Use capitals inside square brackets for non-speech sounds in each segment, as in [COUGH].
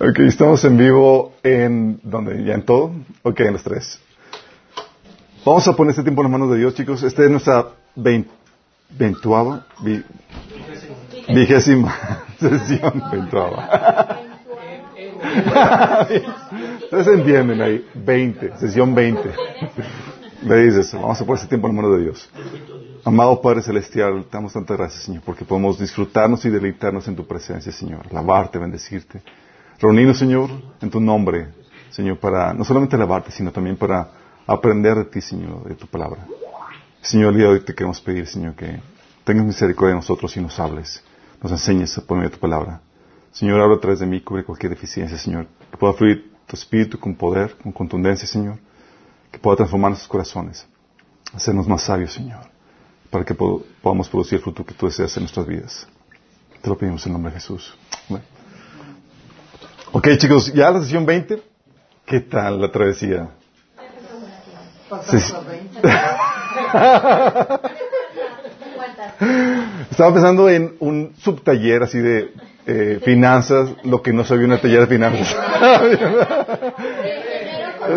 Ok, estamos en vivo en... ¿Dónde? ¿Ya en todo? Ok, en los tres. Vamos a poner este tiempo en las manos de Dios, chicos. Esta es nuestra veintuava, vigésima [LAUGHS] sesión veintuava. [LAUGHS] Ustedes entienden ahí, veinte, sesión veinte. Le dices, vamos a poner este tiempo en manos de Dios. Amado Padre Celestial, te damos tantas gracias, Señor, porque podemos disfrutarnos y deleitarnos en tu presencia, Señor. Alabarte, bendecirte. Reunirnos, Señor, en tu nombre, Señor, para no solamente alabarte, sino también para aprender de ti, Señor, de tu palabra. Señor, el día de hoy te queremos pedir, Señor, que tengas misericordia de nosotros y nos hables, nos enseñes por medio de tu palabra. Señor, habla a través de mí, cubre cualquier deficiencia, Señor. Que pueda fluir tu espíritu con poder, con contundencia, Señor. Que pueda transformar nuestros corazones, hacernos más sabios, Señor, para que podamos producir el fruto que tú deseas en nuestras vidas. Te lo pedimos en nombre de Jesús. Ok, chicos, ya la sesión 20. ¿Qué tal la travesía? [LAUGHS] Estaba pensando en un subtaller así de eh, finanzas, lo que no sabía una taller de finanzas.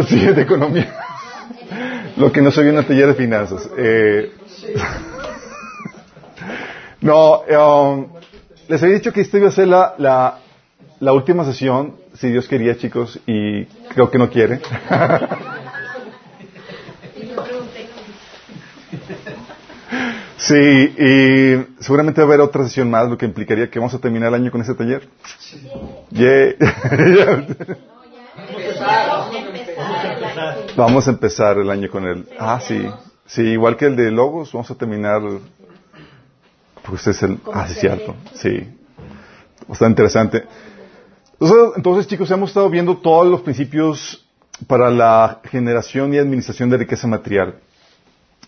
[LAUGHS] sí, de economía. [LAUGHS] Lo que no sabía una taller de finanzas. Eh, no, um, les había dicho que esta iba a ser la, la, la última sesión, si Dios quería, chicos, y creo que no quiere. [LAUGHS] Sí, y seguramente va a haber otra sesión más, lo que implicaría que vamos a terminar el año con ese taller. [LAUGHS] vamos a empezar el año con él. Ah, sí. Sí, igual que el de Logos, vamos a terminar. Pues es el. Ah, cierto. Sí. Bastante interesante. Entonces, entonces, chicos, hemos estado viendo todos los principios para la generación y administración de riqueza material.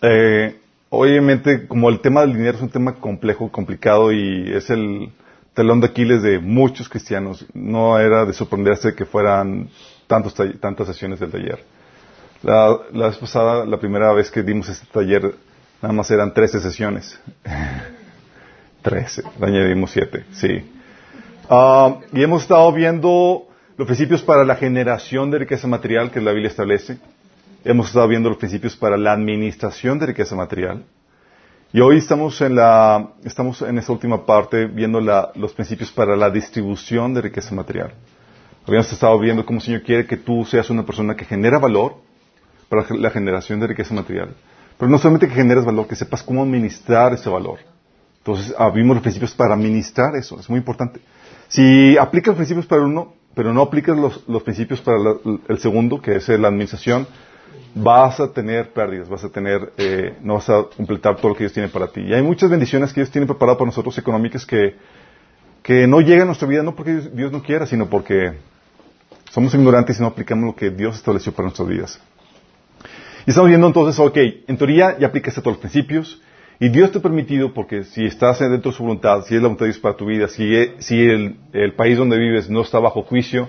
Eh, obviamente, como el tema del dinero es un tema complejo, complicado y es el telón de Aquiles de muchos cristianos, no era de sorprenderse que fueran tantos, tantas sesiones del taller. La, la, vez pasada, la primera vez que dimos este taller, nada más eran 13 sesiones. [LAUGHS] 13, le añadimos 7, sí. Ah, y hemos estado viendo los principios para la generación de riqueza material que la Biblia establece. Hemos estado viendo los principios para la administración de riqueza material. Y hoy estamos en la, estamos en esta última parte viendo los principios para la distribución de riqueza material. Habíamos estado viendo cómo el Señor quiere que tú seas una persona que genera valor para la generación de riqueza material. Pero no solamente que generes valor, que sepas cómo administrar ese valor. Entonces, ah, vimos los principios para administrar eso. Es muy importante. Si aplicas los principios para uno, pero no aplicas los, principios para el segundo, que es la administración, vas a tener pérdidas, vas a tener, eh, no vas a completar todo lo que Dios tiene para ti. Y hay muchas bendiciones que Dios tiene preparado para nosotros económicas que, que no llegan a nuestra vida no porque Dios no quiera, sino porque somos ignorantes y no aplicamos lo que Dios estableció para nuestras vidas. Y estamos viendo entonces, ok, en teoría ya aplicaste todos los principios y Dios te ha permitido, porque si estás dentro de su voluntad, si es la voluntad de Dios para tu vida, si, si el, país donde vives no está bajo juicio,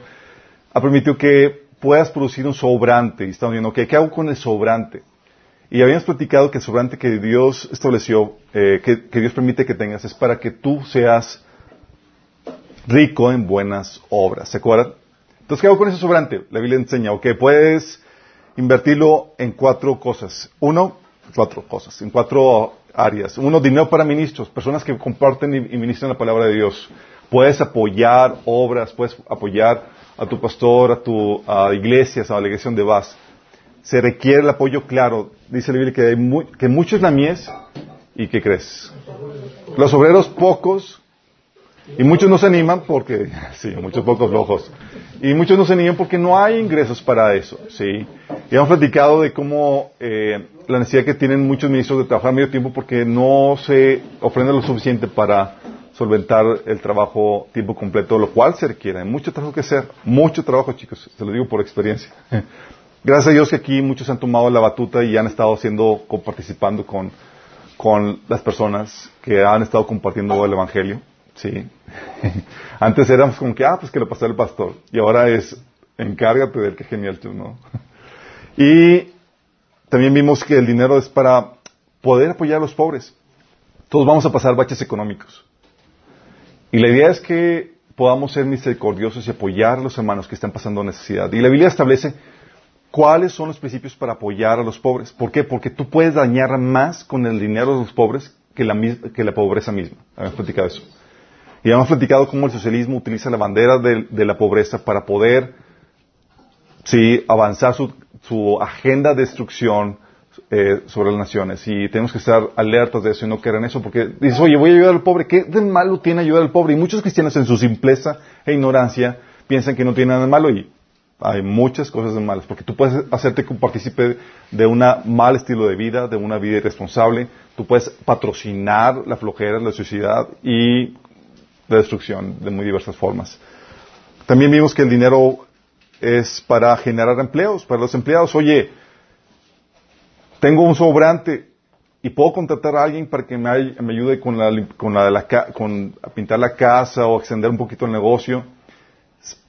ha permitido que puedas producir un sobrante. Y estamos viendo, ¿qué hago con el sobrante? Y habíamos platicado que el sobrante que Dios estableció, eh, que, Dios permite que tengas, es para que tú seas rico en buenas obras. ¿Se acuerdan? Entonces, ¿qué hago con ese sobrante? La Biblia enseña, ok, puedes invertirlo en cuatro cosas. Uno, cuatro cosas, en cuatro áreas. Uno, dinero para ministros, personas que comparten y ministran la palabra de Dios. Puedes apoyar obras, puedes apoyar a tu pastor, a tu a iglesias, a la iglesia donde vas. Se requiere el apoyo claro. Dice la Biblia que, hay que mucho es la mies y que crees. Los obreros pocos y muchos no se animan porque, [LAUGHS] sí, muchos pocos flojos. Y muchos no se animan porque no hay ingresos para eso, sí. Y hemos platicado de cómo eh, la necesidad que tienen muchos ministros de trabajar medio tiempo porque no se ofrenda lo suficiente para solventar el trabajo tiempo completo, lo cual se requiere. Hay mucho trabajo que hacer, mucho trabajo, chicos, se lo digo por experiencia. [LAUGHS] Gracias a Dios que aquí muchos han tomado la batuta y han estado haciendo, participando con, con las personas que han estado compartiendo el Evangelio. Sí. [LAUGHS] Antes éramos como que, ah, pues que lo pasó el pastor. Y ahora es, encárgate del que genial tú, ¿no? [LAUGHS] Y también vimos que el dinero es para poder apoyar a los pobres. Todos vamos a pasar baches económicos. Y la idea es que podamos ser misericordiosos y apoyar a los hermanos que están pasando necesidad. Y la Biblia establece cuáles son los principios para apoyar a los pobres. ¿Por qué? Porque tú puedes dañar más con el dinero de los pobres que la, que la pobreza misma. Habíamos platicado eso. Y hemos platicado cómo el socialismo utiliza la bandera de, la pobreza para poder sí, avanzar su, su agenda de destrucción eh, sobre las naciones. Y tenemos que estar alertas de eso y no querer eso, porque dices, oye, voy a ayudar al pobre. ¿Qué de malo tiene ayudar al pobre? Y muchos cristianos en su simpleza e ignorancia piensan que no tiene nada de malo y hay muchas cosas de malas, porque tú puedes hacerte partícipe de un mal estilo de vida, de una vida irresponsable, tú puedes patrocinar la flojera, la suciedad y la destrucción de muy diversas formas. También vimos que el dinero es para generar empleos, para los empleados. Oye, tengo un sobrante y puedo contratar a alguien para que me, ayude con, la, con, la, con pintar la casa o extender un poquito el negocio.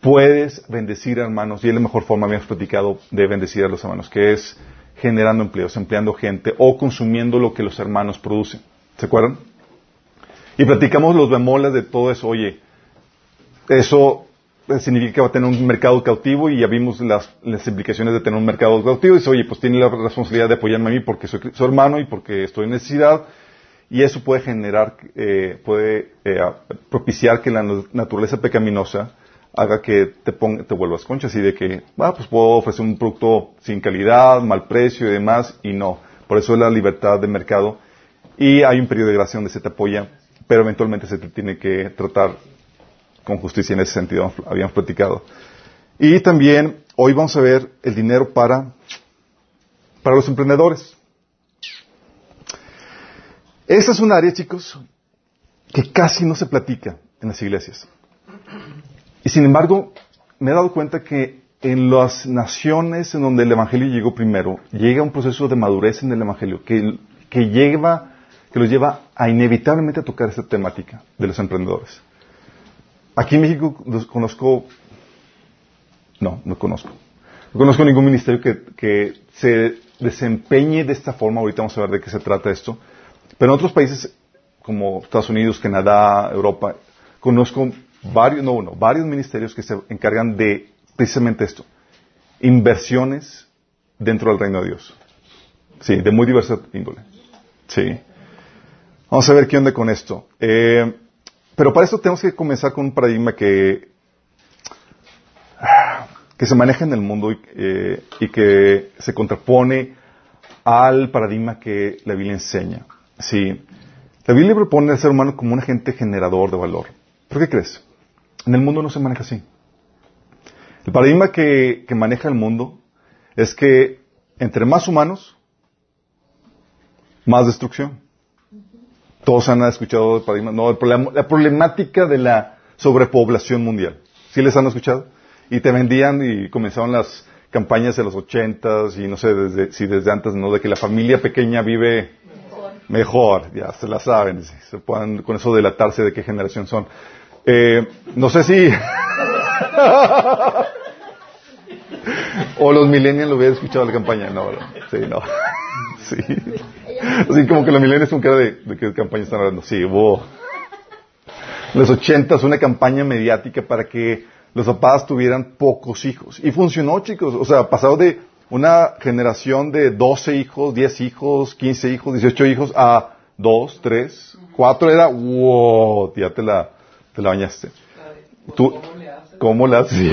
Puedes bendecir a hermanos y es la mejor forma, habíamos platicado, de bendecir a los hermanos, que es generando empleos, empleando gente o consumiendo lo que los hermanos producen. ¿Se acuerdan? Y platicamos los bemoles de todo eso. Oye, eso significa que va a tener un mercado cautivo y ya vimos las, implicaciones de tener un mercado cautivo. Y dice, oye, pues tiene la responsabilidad de apoyarme a mí porque soy su hermano y porque estoy en necesidad. Y eso puede generar, eh, puede eh, propiciar que la naturaleza pecaminosa haga que te, ponga, te vuelvas conchas y de que, ah, pues puedo ofrecer un producto sin calidad, mal precio y demás, y no. Por eso es la libertad de mercado. Y hay un periodo de gracia donde se te apoya, pero eventualmente se te tiene que tratar con justicia en ese sentido, habíamos platicado. Y también hoy vamos a ver el dinero para, para los emprendedores. Esa es un área, chicos, que casi no se platica en las iglesias. Y sin embargo, me he dado cuenta que en las naciones en donde el Evangelio llegó primero, llega un proceso de madurez en el Evangelio que, que, lleva, que los lleva a inevitablemente a tocar esta temática de los emprendedores. Aquí en México conozco, no, no conozco. No conozco ningún ministerio que, que, se desempeñe de esta forma. Ahorita vamos a ver de qué se trata esto. Pero en otros países como Estados Unidos, Canadá, Europa, conozco varios, no uno, varios ministerios que se encargan de precisamente esto. Inversiones dentro del reino de Dios. Sí, de muy diversa índole. Sí. Vamos a ver qué onda con esto. Eh, pero para eso tenemos que comenzar con un paradigma que, que se maneja en el mundo y, eh, y que se contrapone al paradigma que la Biblia enseña. Sí. La Biblia propone al ser humano como un agente generador de valor. ¿Por qué crees? En el mundo no se maneja así. El paradigma que maneja el mundo es que entre más humanos, más destrucción. Todos han escuchado el paradigma, no, la problemática de la sobrepoblación mundial. ¿Sí les han escuchado? Y te vendían y comenzaron las campañas de los ochentas y no sé desde, si desde antes, ¿no? De que la familia pequeña vive mejor, ya se la saben, se pueden con eso delatarse de qué generación son. Eh, no sé si... [LAUGHS] o los millennials lo hubieran escuchado la campaña, no, sí, no. [LAUGHS] sí. [LAUGHS] Así como que los millennials son cara de, de qué campaña están hablando. Sí, hubo en los ochentas una campaña mediática para que los papás tuvieran pocos hijos. Y funcionó, chicos. O sea, pasado de una generación de 12 hijos, 10 hijos, 15 hijos, 18 hijos a 2, 3, 4 era, wow, ya te la, te la bañaste. ¿Tú, ¿Cómo le haces? Sí.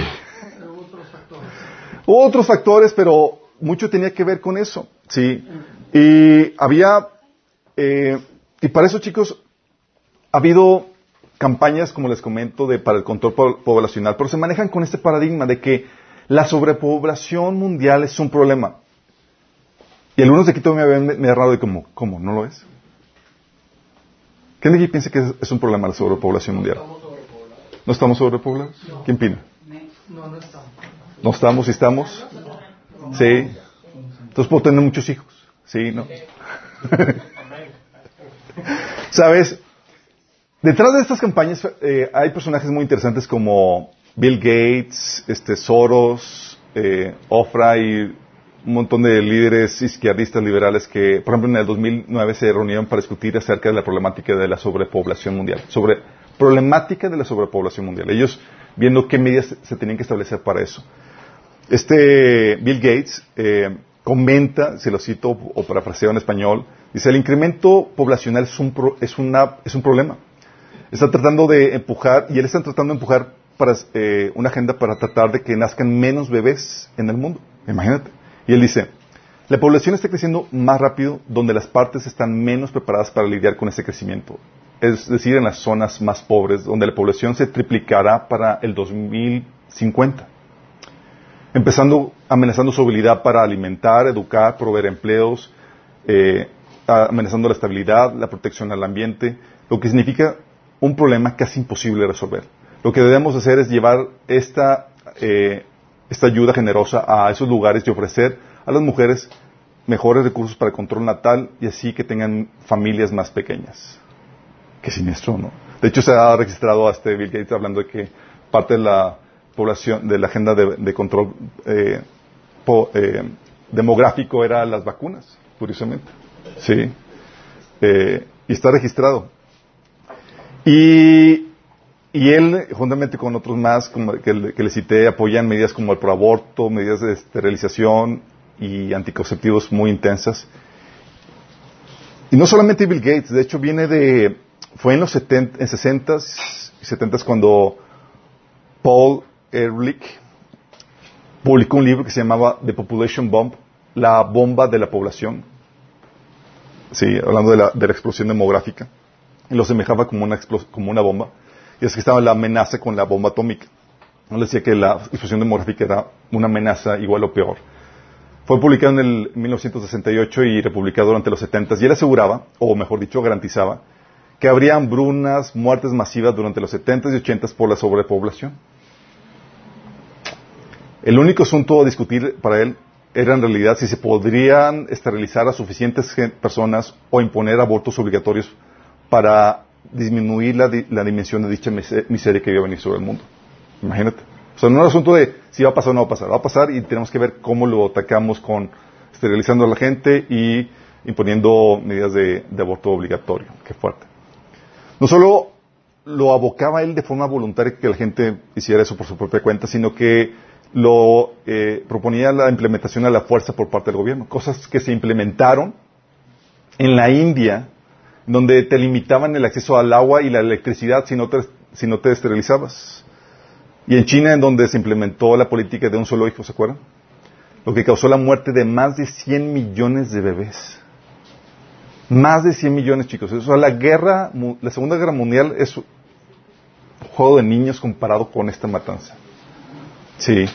Otros factores. Otros factores, pero mucho tenía que ver con eso. Sí. Y había, eh, y para eso chicos, ha habido campañas, como les comento, de, para el control poblacional, pero se manejan con este paradigma de que la sobrepoblación mundial es un problema. Y algunos de aquí todavía me habían errado de como, ¿cómo? ¿No lo es? ¿Quién de aquí piensa que es, un problema la sobrepoblación mundial? ¿No estamos sobrepoblados? ¿Quién opina? No, no estamos. ¿No estamos y estamos? Sí. Entonces puedo tener muchos hijos. Sí, ¿no? ¿Sabes? Detrás de estas campañas eh, hay personajes muy interesantes como Bill Gates, este, Soros, eh, Ofra y un montón de líderes izquierdistas liberales que, por ejemplo, en el 2009 se reunieron para discutir acerca de la problemática de la sobrepoblación mundial. Sobre problemática de la sobrepoblación mundial. Ellos viendo qué medidas se tenían que establecer para eso. Este Bill Gates eh, comenta, si lo cito o parafraseo en español, dice, el incremento poblacional es un, es, una, es un problema. Está tratando de empujar, y él está tratando de empujar para, eh, una agenda para tratar de que nazcan menos bebés en el mundo. Imagínate. Y él dice, la población está creciendo más rápido donde las partes están menos preparadas para lidiar con ese crecimiento. Es decir, en las zonas más pobres, donde la población se triplicará para el 2050. Empezando amenazando su habilidad para alimentar, educar, proveer empleos, eh, amenazando la estabilidad, la protección al ambiente, lo que significa un problema casi imposible resolver. Lo que debemos hacer es llevar esta, eh, esta ayuda generosa a esos lugares y ofrecer a las mujeres mejores recursos para el control natal y así que tengan familias más pequeñas. Qué siniestro, ¿no? De hecho, se ha registrado a este Bill Gates hablando de que parte de la población, de la agenda de, control eh, eh, demográfico era las vacunas, curiosamente. Sí. y está registrado. Y y él, juntamente con otros más como que, le cité, apoyan medidas como el proaborto, medidas de esterilización y anticonceptivos muy intensas. Y no solamente Bill Gates, de hecho viene de, fue en los 70, en 60s y 70s cuando Paul Ehrlich publicó un libro que se llamaba The Population Bomb, la bomba de la población. Sí, hablando de la, explosión demográfica. Y lo semejaba como una, bomba y es que estaba la amenaza con la bomba atómica. No decía que la explosión demográfica era una amenaza igual o peor. Fue publicado en el 1968 y republicado durante los 70 y él aseguraba, o mejor dicho, garantizaba, que habría hambrunas, muertes masivas durante los 70 y 80 por la sobrepoblación. El único asunto a discutir para él era en realidad si se podrían esterilizar a suficientes personas o imponer abortos obligatorios para disminuir la, dimensión de dicha miseria que iba a venir sobre el mundo. Imagínate. O sea, no es un asunto de si va a pasar o no va a pasar. Va a pasar y tenemos que ver cómo lo atacamos con esterilizando a la gente y imponiendo medidas de, aborto obligatorio. Qué fuerte. No solo lo abocaba él de forma voluntaria que la gente hiciera eso por su propia cuenta, sino que lo eh, proponía la implementación a la fuerza por parte del gobierno. Cosas que se implementaron en la India donde te limitaban el acceso al agua y la electricidad si no te, si no te esterilizabas. Y en China, en donde se implementó la política de un solo hijo, ¿se acuerdan? Lo que causó la muerte de más de 100 millones de bebés. Más de 100 millones, chicos. O sea, la guerra, la Segunda Guerra Mundial es un juego de niños comparado con esta matanza. Sí.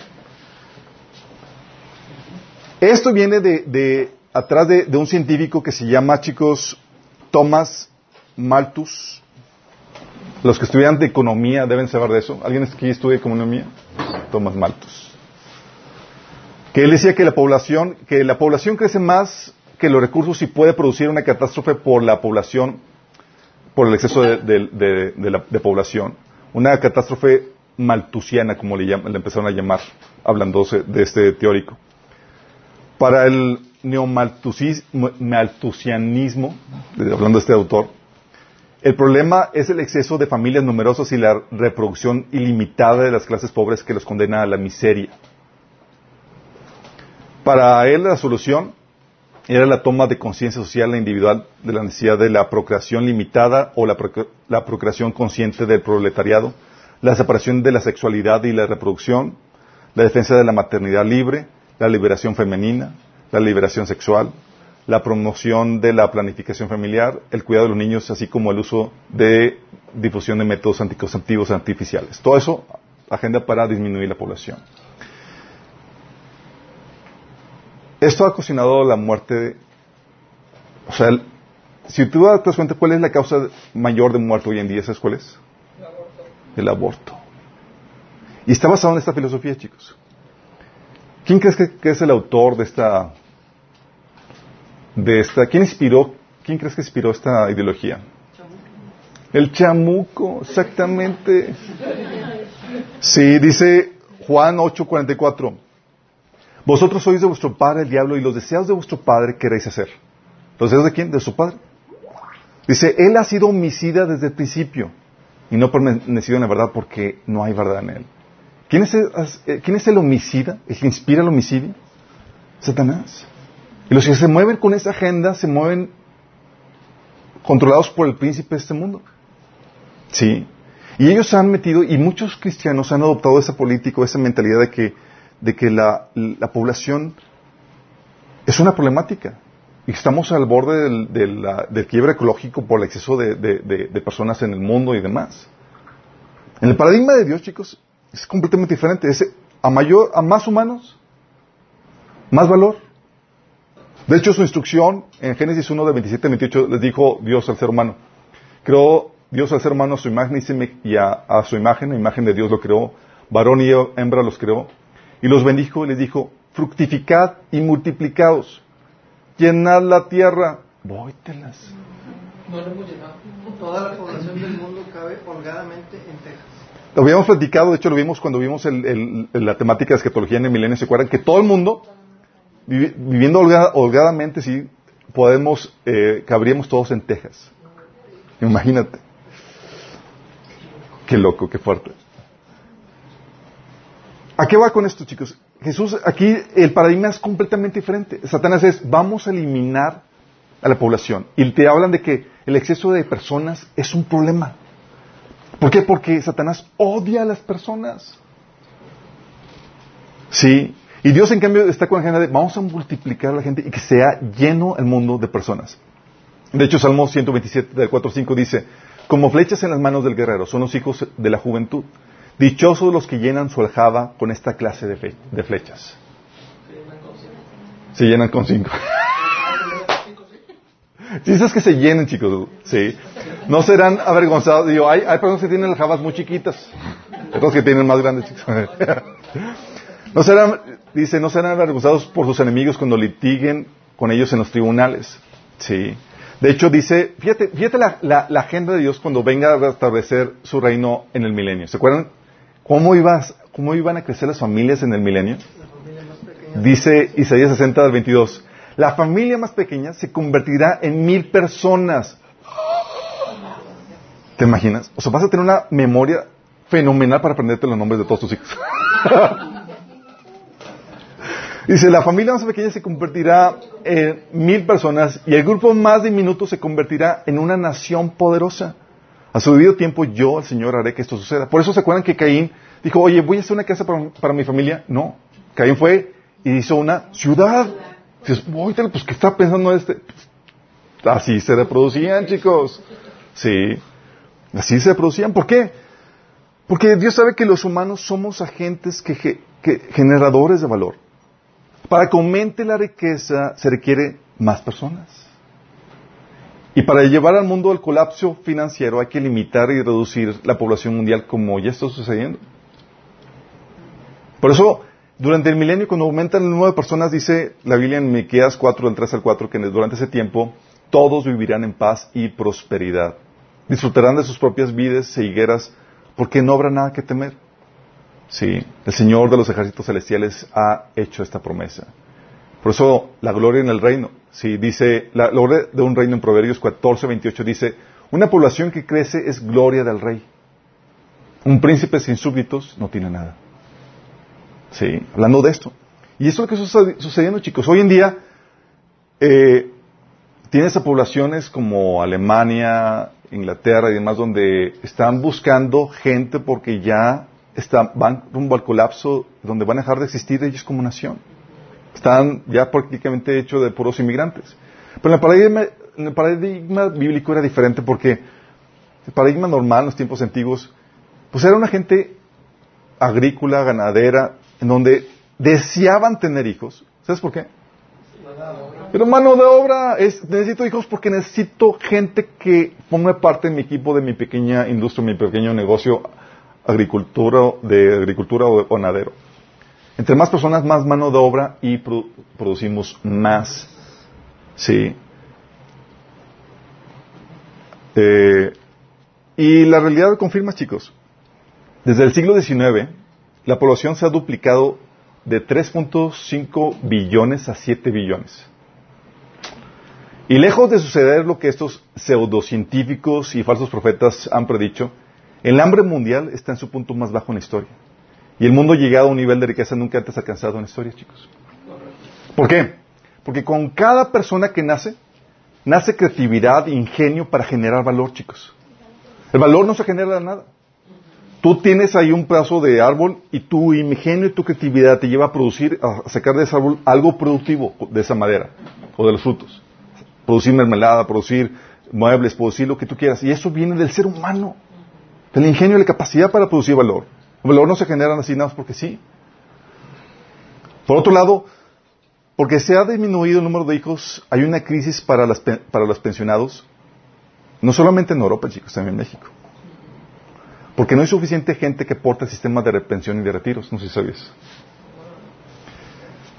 Esto viene de, de atrás de, de, un científico que se llama, chicos, Thomas Malthus. Los que estudian de economía deben saber de eso. ¿Alguien aquí estudia economía? Thomas Malthus. Que él decía que la población, que la población crece más que los recursos y puede producir una catástrofe por la población, por el exceso de, población. Una catástrofe maltusiana, como le, le empezaron a llamar, hablando de este teórico. Para el neomaltusianismo, hablando de este autor, el problema es el exceso de familias numerosas y la reproducción ilimitada de las clases pobres que los condena a la miseria. Para él la solución era la toma de conciencia social e individual de la necesidad de la procreación limitada o la procreación consciente del proletariado, la separación de la sexualidad y la reproducción, la defensa de la maternidad libre, la liberación femenina, la liberación sexual, la promoción de la planificación familiar, el cuidado de los niños, así como el uso de difusión de métodos anticonceptivos artificiales. Todo eso, agenda para disminuir la población. Esto ha ocasionado la muerte. o sea, si tú te das cuenta cuál es la causa mayor de muerte hoy en día, ¿sabes cuál es? El aborto. Y está basado en esta filosofía, chicos. ¿Quién crees que, es el autor de esta, de esta, quién inspiró, quién crees que inspiró esta ideología? El chamuco, exactamente. Sí, dice Juan 8:44. Vosotros sois de vuestro padre el diablo y los deseos de vuestro padre queréis hacer. ¿Los deseos de quién? De su padre. Dice, él ha sido homicida desde el principio y no permanecido en la verdad porque no hay verdad en él. ¿Quién es el, eh, ¿quién es el homicida? ¿El que inspira el homicidio? Satanás. Y los que se mueven con esa agenda se mueven controlados por el príncipe de este mundo. Sí. Y ellos se han metido, y muchos cristianos han adoptado esa política, esa mentalidad de que, de que la, la población es una problemática. Y estamos al borde del, del, quiebre ecológico por el exceso de, de, personas en el mundo y demás. En el paradigma de Dios, chicos, es completamente diferente. Es a mayor, a más humanos, más valor. De hecho, su instrucción en Génesis 1 de 27 28 les dijo Dios al ser humano. Creó Dios al ser humano a su imagen y a, a su imagen, la imagen de Dios lo creó, varón y hembra los creó, y los bendijo y les dijo, fructificad y multiplicados llenad la tierra. Vóytelas. No lo hemos llenado. Toda la población del mundo cabe holgadamente en Texas. Lo habíamos platicado, de hecho lo vimos cuando vimos el, la temática de escatología en el milenio, ¿se acuerdan? Que todo el mundo, viviendo holgadamente, sí, podemos, eh, cabríamos todos en Texas. Imagínate. Qué loco, qué fuerte. ¿A qué va con esto, chicos? Jesús, aquí el paradigma es completamente diferente. Satanás es, vamos a eliminar a la población. Y te hablan de que el exceso de personas es un problema. ¿Por qué? Porque Satanás odia a las personas. Sí. Y Dios, en cambio, está con la agenda de, vamos a multiplicar a la gente y que sea lleno el mundo de personas. De hecho, Salmo 127, del 4 5 dice, como flechas en las manos del guerrero, son los hijos de la juventud. Dichosos los que llenan su aljaba con esta clase de, flechas. Se llenan con cinco. Si que se llenen, chicos. Sí. No serán avergonzados. Digo, hay, hay personas que tienen aljabas muy chiquitas. Otros que tienen más grandes. [LAUGHS] No serán, dice, no serán avergonzados por sus enemigos cuando litiguen con ellos en los tribunales. Sí. De hecho, dice, fíjate, fíjate la, la, la agenda de Dios cuando venga a establecer su reino en el milenio. ¿Se acuerdan? ¿Cómo, ibas, ¿Cómo iban a crecer las familias en el milenio? Dice Isaías 60 al 22. La familia más pequeña se convertirá en mil personas. ¿Te imaginas? O sea, vas a tener una memoria fenomenal para aprenderte los nombres de todos tus hijos. [LAUGHS] Dice, la familia más pequeña se convertirá en mil personas y el grupo más diminuto se convertirá en una nación poderosa. A su debido tiempo yo, el Señor, haré que esto suceda. Por eso se acuerdan que Caín dijo, oye, voy a hacer una casa para, mi familia. No, Caín fue y hizo una ciudad. Dices, pues, ¿qué está pensando este? Así se reproducían, chicos. Sí, así se reproducían. ¿Por qué? Porque Dios sabe que los humanos somos agentes que, generadores de valor. Para que aumente la riqueza se requiere más personas. Y para llevar al mundo al colapso financiero hay que limitar y reducir la población mundial como ya está sucediendo. Por eso, durante el milenio, cuando aumentan el número de personas, dice la Biblia en Miqueas 4, del 3 al 4, que durante ese tiempo todos vivirán en paz y prosperidad. Disfrutarán de sus propias vidas e higueras, porque no habrá nada que temer. Sí, el Señor de los ejércitos celestiales ha hecho esta promesa. Por eso, la gloria en el reino. Sí, dice, la gloria de un reino en Proverbios 14, 28 dice, una población que crece es gloria del rey. Un príncipe sin súbditos no tiene nada. Sí, hablando de esto. Y eso es lo que está sucediendo, chicos. Hoy en día, eh, tienes a poblaciones como Alemania, Inglaterra y demás, donde están buscando gente porque ya van rumbo al colapso, donde van a dejar de existir ellos como nación. Están ya prácticamente hechos de puros inmigrantes. Pero en el, paradigma, bíblico era diferente porque el paradigma normal en los tiempos antiguos, pues era una gente agrícola, ganadera, en donde deseaban tener hijos. ¿Sabes por qué? Pero mano de obra, es, necesito hijos porque necesito gente que forme parte de mi equipo, de mi pequeña industria, mi pequeño negocio agricultura, de agricultura o ganadero. Entre más personas, más mano de obra y producimos más. Sí. Eh, y la realidad confirma, chicos. Desde el siglo XIX, la población se ha duplicado de 3.5 billones a 7 billones. Y lejos de suceder lo que estos pseudocientíficos y falsos profetas han predicho, el hambre mundial está en su punto más bajo en la historia. Y el mundo ha llegado a un nivel de riqueza nunca antes alcanzado en la historia, chicos. ¿Por qué? Porque con cada persona que nace, nace creatividad ingenio para generar valor, chicos. El valor no se genera de nada. Tú tienes ahí un pedazo de árbol y tu ingenio y tu creatividad te lleva a producir, a sacar de ese árbol algo productivo de esa madera o de los frutos. Producir mermelada, producir muebles, producir lo que tú quieras. Y eso viene del ser humano, del ingenio y la capacidad para producir valor. Valor no se genera así nada más porque sí. Por otro lado, porque se ha disminuido el número de hijos, hay una crisis para, las, para los pensionados, no solamente en Europa, chicos, también en México. Porque no hay suficiente gente que porte el sistema de pensión y de retiros, no sé si sabías.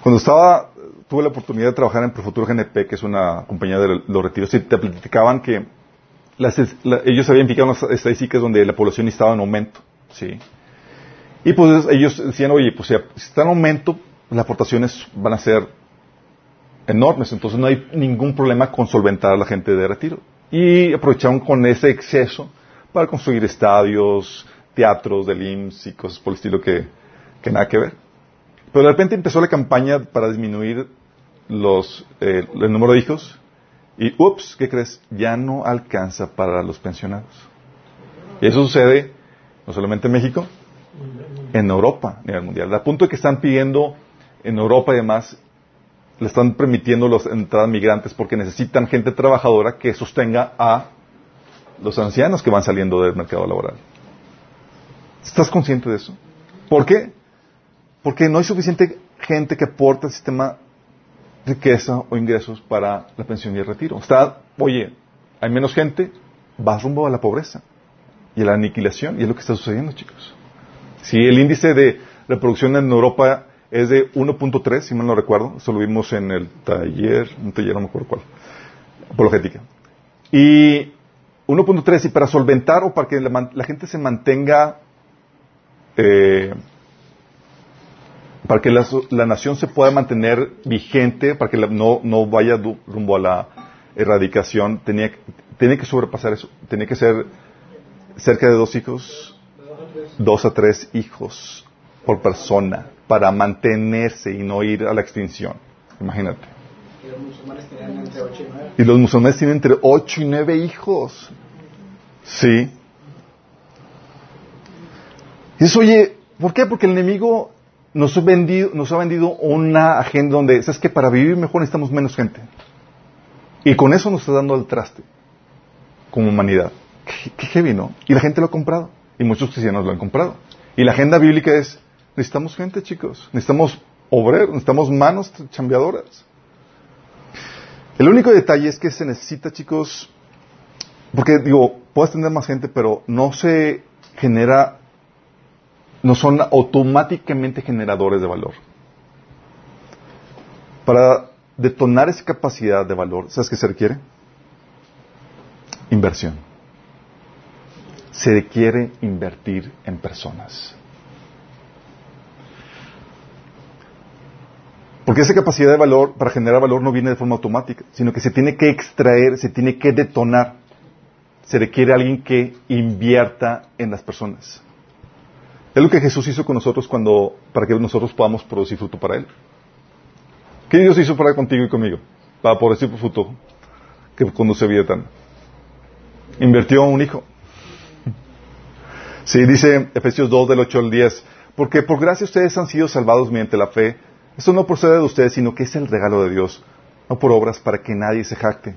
Cuando estaba, tuve la oportunidad de trabajar en Profuturo GNP, que es una compañía de los retiros, y te platicaban que ellos habían fijado unas estadísticas donde la población estaba en aumento, ¿sí? Y pues ellos decían, oye, pues si está en aumento, las aportaciones van a ser enormes, entonces no hay ningún problema con solventar a la gente de retiro. Y aprovecharon con ese exceso para construir estadios, teatros del IMSS y cosas por el estilo que, que nada que ver. Pero de repente empezó la campaña para disminuir los, eh, el número de hijos y, ups, ¿qué crees? Ya no alcanza para los pensionados. Y eso sucede no solamente en México, en Europa a nivel mundial. Al punto de que están pidiendo en Europa y demás, le están permitiendo las entradas migrantes porque necesitan gente trabajadora que sostenga a los ancianos que van saliendo del mercado laboral. ¿Estás consciente de eso? ¿Por qué? Porque no hay suficiente gente que aporte al sistema riqueza o ingresos para la pensión y el retiro. Está, oye, hay menos gente, vas rumbo a la pobreza y a la aniquilación, y es lo que está sucediendo, chicos. Si el índice de reproducción en Europa es de 1.3, si mal no recuerdo, eso lo vimos en el taller, un taller no me acuerdo cuál, apologética. Y 1.3, y para solventar o para que la, gente se mantenga, eh, para que la, nación se pueda mantener vigente, para que no, no vaya rumbo a la erradicación, tenía, tenía que sobrepasar eso, tenía que ser cerca de dos hijos, dos a tres hijos por persona para mantenerse y no ir a la extinción. Imagínate. Y los musulmanes tienen entre 8 y 9. Y los musulmanes tienen entre 8 y 9 hijos. Sí. Y eso, oye, ¿por qué? Porque el enemigo nos ha vendido, nos ha vendido una agenda donde, ¿sabes que Para vivir mejor necesitamos menos gente. Y con eso nos está dando el traste, como humanidad. Qué, qué heavy, ¿no? Y la gente lo ha comprado. Y muchos cristianos lo han comprado. Y la agenda bíblica es, necesitamos gente, chicos. Necesitamos obreros, necesitamos manos chambeadoras. El único detalle es que se necesita, chicos, porque digo, puedes tener más gente, pero no se genera, no son automáticamente generadores de valor. Para detonar esa capacidad de valor, ¿sabes qué se requiere? Inversión se requiere invertir en personas. Porque esa capacidad de valor, para generar valor, no viene de forma automática, sino que se tiene que extraer, se tiene que detonar. Se requiere alguien que invierta en las personas. Es lo que Jesús hizo con nosotros cuando, para que nosotros podamos producir fruto para Él. ¿Qué Dios hizo para contigo y conmigo? Para producir fruto que conduce vida tan. Invirtió un hijo. Sí, dice Efesios 2 del 8 al 10, porque por gracia ustedes han sido salvados mediante la fe. Esto no procede de ustedes, sino que es el regalo de Dios, no por obras para que nadie se jacte.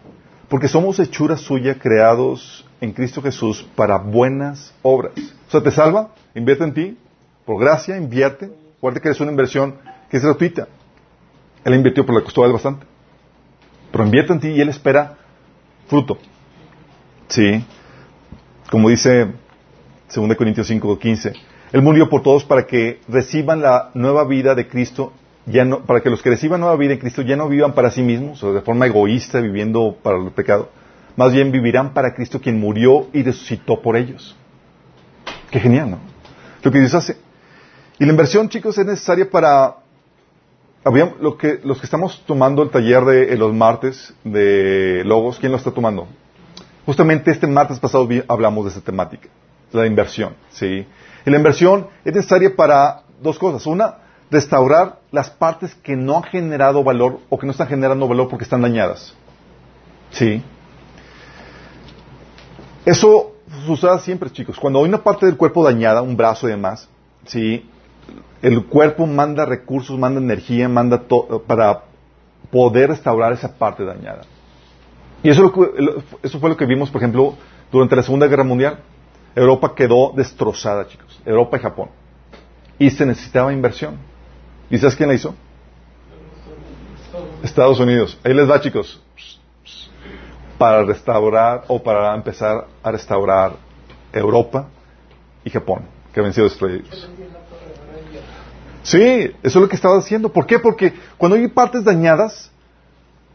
Porque somos hechura suya creados en Cristo Jesús para buenas obras. O sea, te salva, invierte en ti, por gracia, invierte. Acuérdate que es una inversión que es gratuita. Él invirtió, pero le costó a él bastante. Pero invierte en ti y él espera fruto. Sí. Como dice 2 Corintios 5, 15. Él murió por todos para que reciban la nueva vida de Cristo, ya no, para que los que reciban nueva vida en Cristo ya no vivan para sí mismos, de forma egoísta, viviendo para el pecado. Más bien vivirán para Cristo quien murió y resucitó por ellos. Qué genial, ¿no? Lo que Dios hace. Y la inversión, chicos, es necesaria para lo que, los que estamos tomando el taller de los martes de Logos, ¿quién lo está tomando? Justamente este martes pasado hablamos de esta temática, la inversión, ¿sí? Y la inversión es necesaria para dos cosas. Una, restaurar las partes que no han generado valor o que no están generando valor porque están dañadas. ¿Sí? Eso sucede siempre, chicos. Cuando hay una parte del cuerpo dañada, un brazo y demás, ¿sí? El cuerpo manda recursos, manda energía, manda todo para poder restaurar esa parte dañada. Y eso, eso fue lo que vimos, por ejemplo, durante la Segunda Guerra Mundial. Europa quedó destrozada, chicos. Europa y Japón. Y se necesitaba inversión. ¿Y sabes quién la hizo? Estados Unidos. Ahí les va, chicos. Para restaurar o para empezar a restaurar Europa y Japón, que habían sido destruidos. Sí, eso es lo que estaba haciendo. ¿Por qué? Porque cuando hay partes dañadas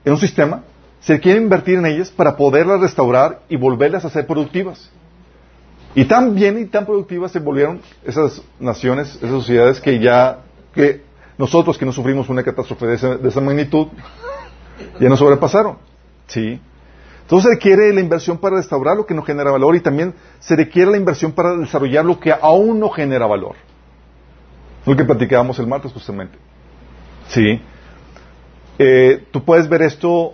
en un sistema, se quiere invertir en ellas para poderlas restaurar y volverlas a ser productivas. Y tan bien y tan productivas se volvieron esas naciones, esas sociedades que ya, que nosotros que no sufrimos una catástrofe de esa, magnitud, ya nos sobrepasaron. ¿Sí? Entonces se requiere la inversión para restaurar lo que no genera valor y también se requiere la inversión para desarrollar lo que aún no genera valor. Lo que platicábamos el martes justamente. ¿Sí? Eh, tú puedes ver esto,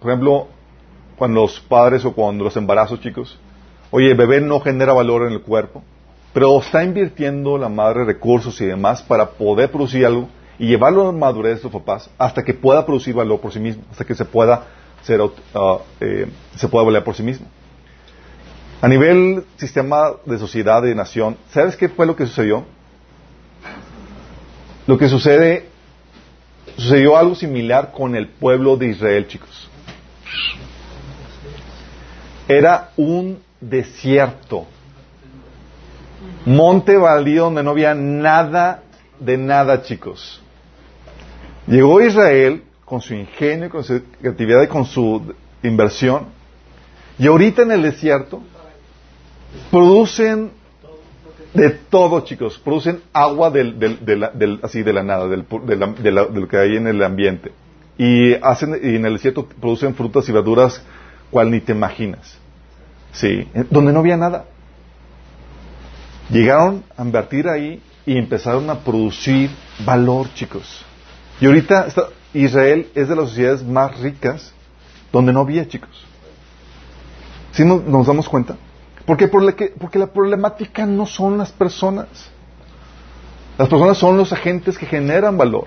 por ejemplo, cuando los padres o cuando los embarazos, chicos. Oye, bebé no genera valor en el cuerpo pero está invirtiendo la madre recursos y demás para poder producir algo y llevarlo a la madurez de sus papás hasta que pueda producir valor por sí mismo, hasta que se pueda ser, uh, eh, se pueda valer por sí mismo. A nivel sistema de sociedad, de nación, ¿sabes qué fue lo que sucedió? Lo que sucede, sucedió algo similar con el pueblo de Israel, chicos. Era un desierto monte baldío donde no había nada de nada, chicos. Llegó Israel con su ingenio, con su creatividad y con su inversión. Y ahorita en el desierto producen de todo, chicos. Producen agua del, del, así de la nada, de, lo que hay en el ambiente. Y, hacen, y en el desierto producen frutas y verduras cual ni te imaginas. Sí, donde no había nada. Llegaron a invertir ahí y empezaron a producir valor, chicos. Y ahorita Israel es de las sociedades más ricas donde no había, chicos. ¿Sí nos, damos cuenta? Porque, porque la problemática no son las personas. Las personas son los agentes que generan valor.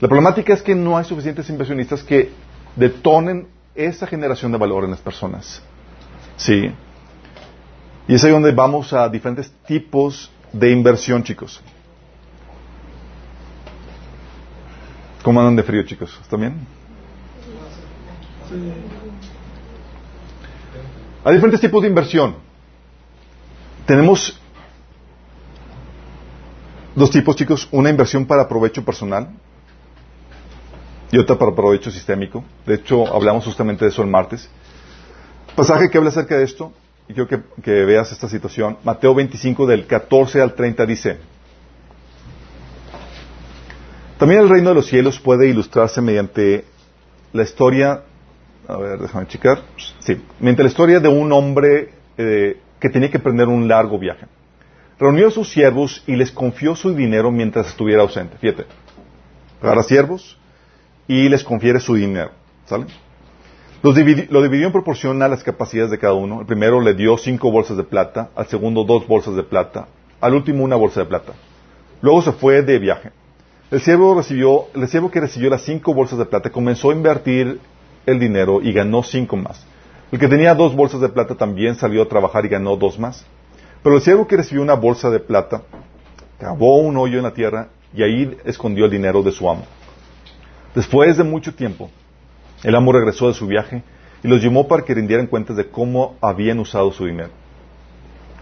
La problemática es que no hay suficientes inversionistas que detonen esa generación de valor en las personas. ¿Sí? Y es ahí donde vamos a diferentes tipos de inversión, chicos. ¿Cómo andan de frío, chicos? ¿Están bien? Hay diferentes tipos de inversión. Tenemos dos tipos, chicos. Una inversión para provecho personal y otra para provecho sistémico. De hecho, hablamos justamente de eso el martes. Pasaje que habla acerca de esto y quiero que, veas esta situación. Mateo 25 del 14 al 30 dice, también el reino de los cielos puede ilustrarse mediante la historia, a ver, déjame checar, sí, mediante la historia de un hombre eh, que tenía que emprender un largo viaje. Reunió a sus siervos y les confió su dinero mientras estuviera ausente. Fíjate, agarra siervos y les confiere su dinero. ¿Sale? Lo dividió en proporción a las capacidades de cada uno. El primero le dio cinco bolsas de plata, al segundo dos bolsas de plata, al último una bolsa de plata. Luego se fue de viaje. El siervo, recibió, el siervo que recibió las cinco bolsas de plata comenzó a invertir el dinero y ganó cinco más. El que tenía dos bolsas de plata también salió a trabajar y ganó dos más. Pero el siervo que recibió una bolsa de plata cavó un hoyo en la tierra y ahí escondió el dinero de su amo. Después de mucho tiempo, el amo regresó de su viaje y los llamó para que rindieran cuentas de cómo habían usado su dinero.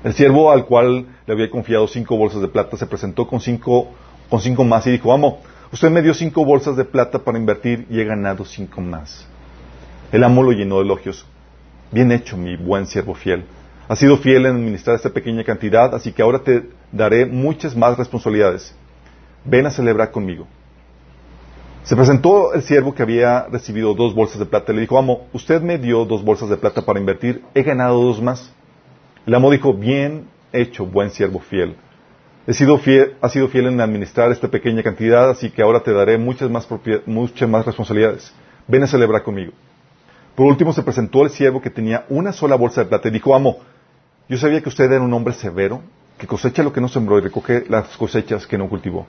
El siervo al cual le había confiado cinco bolsas de plata se presentó con cinco, con cinco más y dijo, amo, usted me dio cinco bolsas de plata para invertir y he ganado cinco más. El amo lo llenó de elogios. Bien hecho, mi buen siervo fiel. Has sido fiel en administrar esta pequeña cantidad, así que ahora te daré muchas más responsabilidades. Ven a celebrar conmigo. Se presentó el siervo que había recibido dos bolsas de plata. Le dijo, amo, usted me dio dos bolsas de plata para invertir, he ganado dos más. El amo dijo, bien hecho, buen siervo fiel. He sido fiel, has sido fiel en administrar esta pequeña cantidad, así que ahora te daré muchas más, muchas más responsabilidades. Ven a celebrar conmigo. Por último se presentó el siervo que tenía una sola bolsa de plata y dijo, amo, yo sabía que usted era un hombre severo, que cosecha lo que no sembró y recoge las cosechas que no cultivó.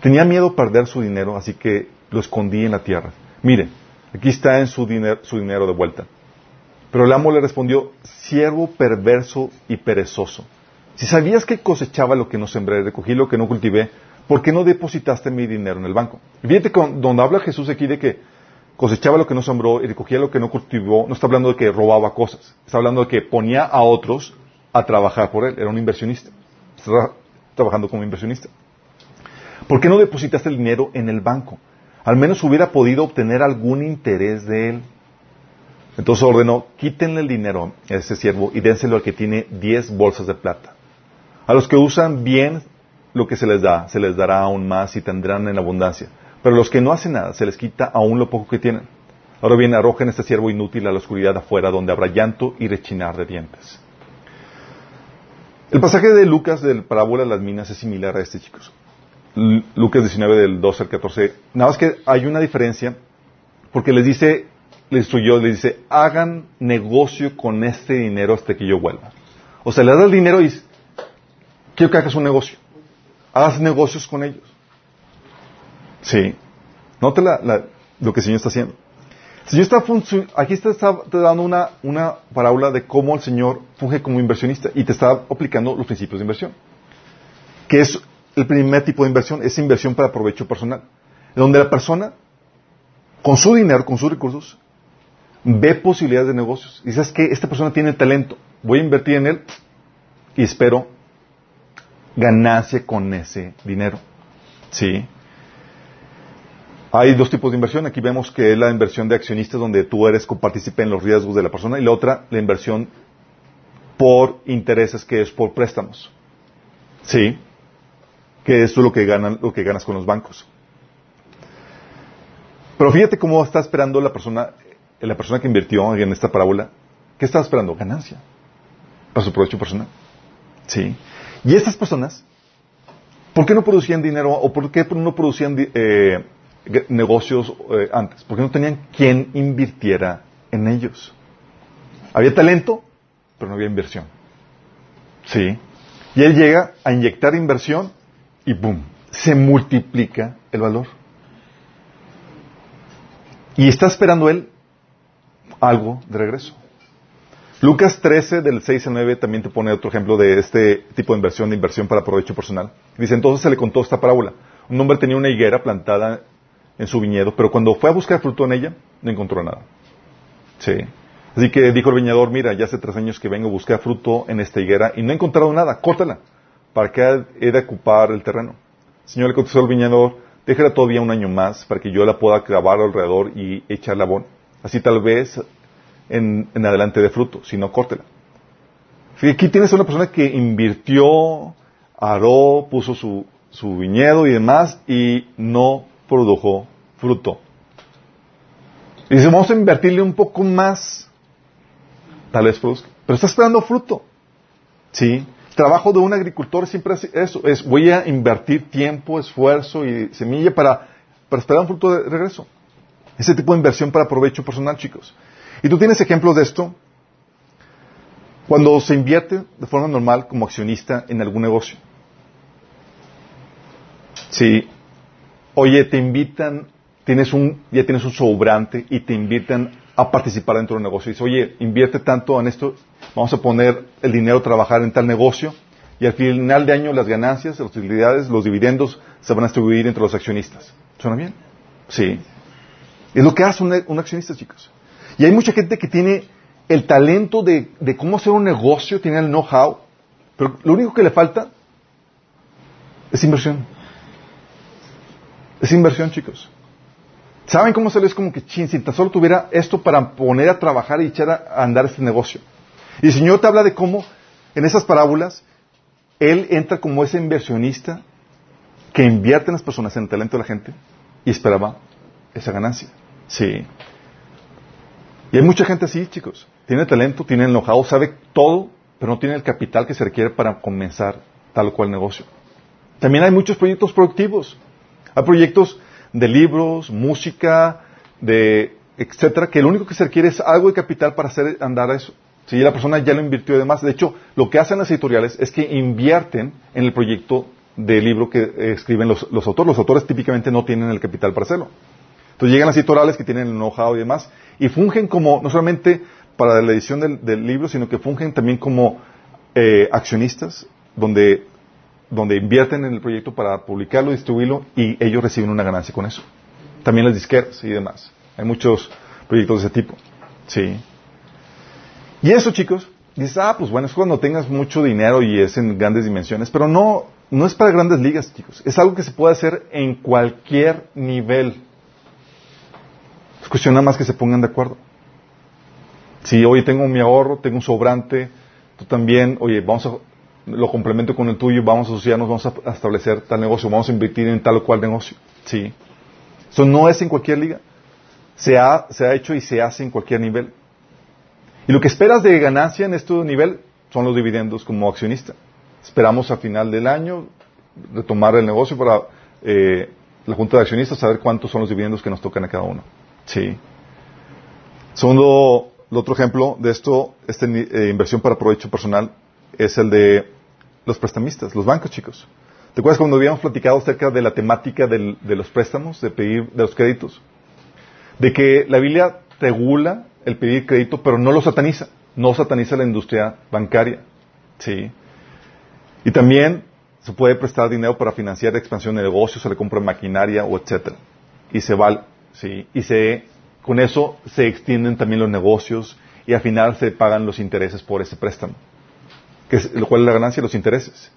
Tenía miedo de perder su dinero, así que lo escondí en la tierra. Mire, aquí está en su, dinero, su dinero de vuelta. Pero el amo le respondió, siervo perverso y perezoso. Si sabías que cosechaba lo que no sembré, recogí lo que no cultivé, ¿por qué no depositaste mi dinero en el banco? fíjate donde habla Jesús aquí de que cosechaba lo que no sembró y recogía lo que no cultivó, no está hablando de que robaba cosas, está hablando de que ponía a otros a trabajar por él, era un inversionista, estaba trabajando como inversionista. ¿Por qué no depositaste el dinero en el banco? Al menos hubiera podido obtener algún interés de él. Entonces ordenó, quítenle el dinero a ese siervo y dénselo al que tiene diez bolsas de plata. A los que usan bien lo que se les da, se les dará aún más y tendrán en abundancia. Pero a los que no hacen nada, se les quita aún lo poco que tienen. Ahora bien, arrojen este siervo inútil a la oscuridad afuera, donde habrá llanto y rechinar de dientes. El pasaje de Lucas del parábola de las minas es similar a este, chicos. Lucas 19 del 12 al 14. Nada más que hay una diferencia porque les dice, les instruyó, les dice, hagan negocio con este dinero hasta que yo vuelva. O sea, le das el dinero y quiero que hagas un negocio. Hagas negocios con ellos. Sí. Note lo que el Señor está haciendo. El Señor está aquí está, está dando una, una parábola de cómo el Señor funge como inversionista y te está aplicando los principios de inversión. Que es el primer tipo de inversión, es inversión para provecho personal. Donde la persona, con su dinero, con sus recursos, ve posibilidades de negocios. Y sabes que esta persona tiene talento, voy a invertir en él y espero ganancia con ese dinero. ¿Sí? Hay dos tipos de inversión. Aquí vemos que es la inversión de accionistas donde tú eres copartícipe en los riesgos de la persona y la otra, la inversión por intereses que es por préstamos. ¿Sí? Que eso es lo que, ganan, lo que ganas con los bancos. Pero fíjate cómo está esperando la persona, la persona que invirtió en esta parábola. ¿Qué está esperando? Ganancia. Para su provecho personal. Sí. Y estas personas, ¿por qué no producían dinero o por qué no producían eh, negocios eh, antes? Porque no tenían quien invirtiera en ellos. Había talento, pero no había inversión. Sí. Y él llega a inyectar inversión y ¡boom! Se multiplica el valor. Y está esperando él algo de regreso. Lucas 13, del 6 al 9, también te pone otro ejemplo de este tipo de inversión, de inversión para provecho personal. Dice, entonces se le contó esta parábola. Un hombre tenía una higuera plantada en su viñedo, pero cuando fue a buscar fruto en ella, no encontró nada. Sí. Así que dijo el viñador, mira, ya hace tres años que vengo a buscar fruto en esta higuera y no he encontrado nada, córtala. ¿Para qué he de ocupar el terreno? Señor le contestó el viñador, déjala todavía un año más para que yo la pueda clavar alrededor y echarla bon. Así tal vez en, adelante de fruto, si no, córtela. Aquí tienes a una persona que invirtió, aró, puso su, su viñedo y demás y no produjo fruto. Y dice, vamos a invertirle un poco más, tal vez produzca, pero está esperando fruto. ¿Sí? Trabajo de un agricultor siempre es eso, es voy a invertir tiempo, esfuerzo y semilla para, para esperar un fruto de regreso. Ese tipo de inversión para provecho personal, chicos. Y tú tienes ejemplos de esto cuando se invierte de forma normal como accionista en algún negocio. Si, oye, te invitan, tienes un, ya tienes un sobrante y te invitan a participar dentro del negocio. Dice, oye, invierte tanto en esto, vamos a poner el dinero a trabajar en tal negocio y al final de año las ganancias, las utilidades, los dividendos se van a distribuir entre los accionistas. ¿Suena bien? Sí. Es lo que hace un, accionista, chicos. Y hay mucha gente que tiene el talento de, de cómo hacer un negocio, tiene el know-how, pero lo único que le falta es inversión. Es inversión, chicos. ¿Saben cómo se les como que chin, si tan solo tuviera esto para poner a trabajar y echar a andar este negocio? Y el Señor te habla de cómo en esas parábolas Él entra como ese inversionista que invierte en las personas, en el talento de la gente y esperaba esa ganancia. Sí. Y hay mucha gente así, chicos. Tiene talento, tiene enojado, sabe todo, pero no tiene el capital que se requiere para comenzar tal o cual negocio. También hay muchos proyectos productivos. Hay proyectos de libros, música, de etcétera, que lo único que se requiere es algo de capital para hacer andar eso. Si la persona ya lo invirtió además, de hecho, lo que hacen las editoriales es que invierten en el proyecto de libro que escriben los, autores. Los autores típicamente no tienen el capital para hacerlo. Entonces llegan las editoriales que tienen el know-how y demás, y fungen como, no solamente para la edición del, libro, sino que fungen también como eh, accionistas, donde, donde invierten en el proyecto para publicarlo, distribuirlo, y ellos reciben una ganancia con eso. También las disqueras y demás. Hay muchos proyectos de ese tipo. Sí. Y eso, chicos, dices, ah, pues bueno, es cuando tengas mucho dinero y es en grandes dimensiones, pero no, no es para grandes ligas, chicos. Es algo que se puede hacer en cualquier nivel. Es cuestión nada más que se pongan de acuerdo. Si hoy tengo mi ahorro, tengo un sobrante, tú también, oye, vamos a, lo complemento con el tuyo, vamos a asociarnos, vamos a, establecer tal negocio, vamos a invertir en tal o cual negocio. Sí. Eso no es en cualquier liga. Se ha, se ha hecho y se hace en cualquier nivel. Y lo que esperas de ganancia en este nivel son los dividendos como accionista. Esperamos a final del año retomar el negocio para eh, la Junta de Accionistas saber cuántos son los dividendos que nos tocan a cada uno. Sí. Segundo, el otro ejemplo de esto, esta eh, inversión para provecho personal, es el de los prestamistas, los bancos, chicos. ¿Te acuerdas cuando habíamos platicado acerca de la temática de los préstamos, de pedir, de los créditos? De que la Biblia regula el pedir crédito, pero no lo sataniza. No sataniza la industria bancaria. Sí. Y también se puede prestar dinero para financiar la expansión de negocios, se le compra maquinaria o etcétera. Y se vale, sí. Y se, con eso se extienden también los negocios y al final se pagan los intereses por ese préstamo. Que es, ¿Cuál es la ganancia? Los intereses.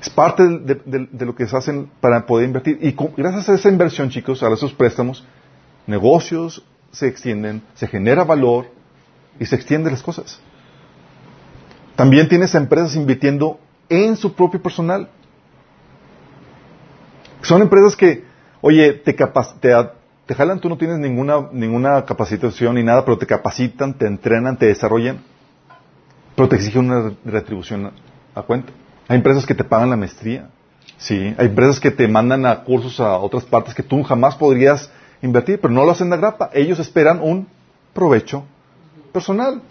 Es parte de, de, lo que se hacen para poder invertir. Y gracias a esa inversión, chicos, a esos préstamos, negocios se extienden, se genera valor y se extienden las cosas. También tienes empresas invirtiendo en su propio personal. Son empresas que, oye, te, te, jalan, tú no tienes ninguna, ninguna capacitación ni nada, pero te capacitan, te entrenan, te desarrollan, pero te exigen una retribución a cuenta. Hay empresas que te pagan la maestría, sí. Hay empresas que te mandan a cursos a otras partes que tú jamás podrías invertir, pero no lo hacen de grapa. Ellos esperan un provecho personal.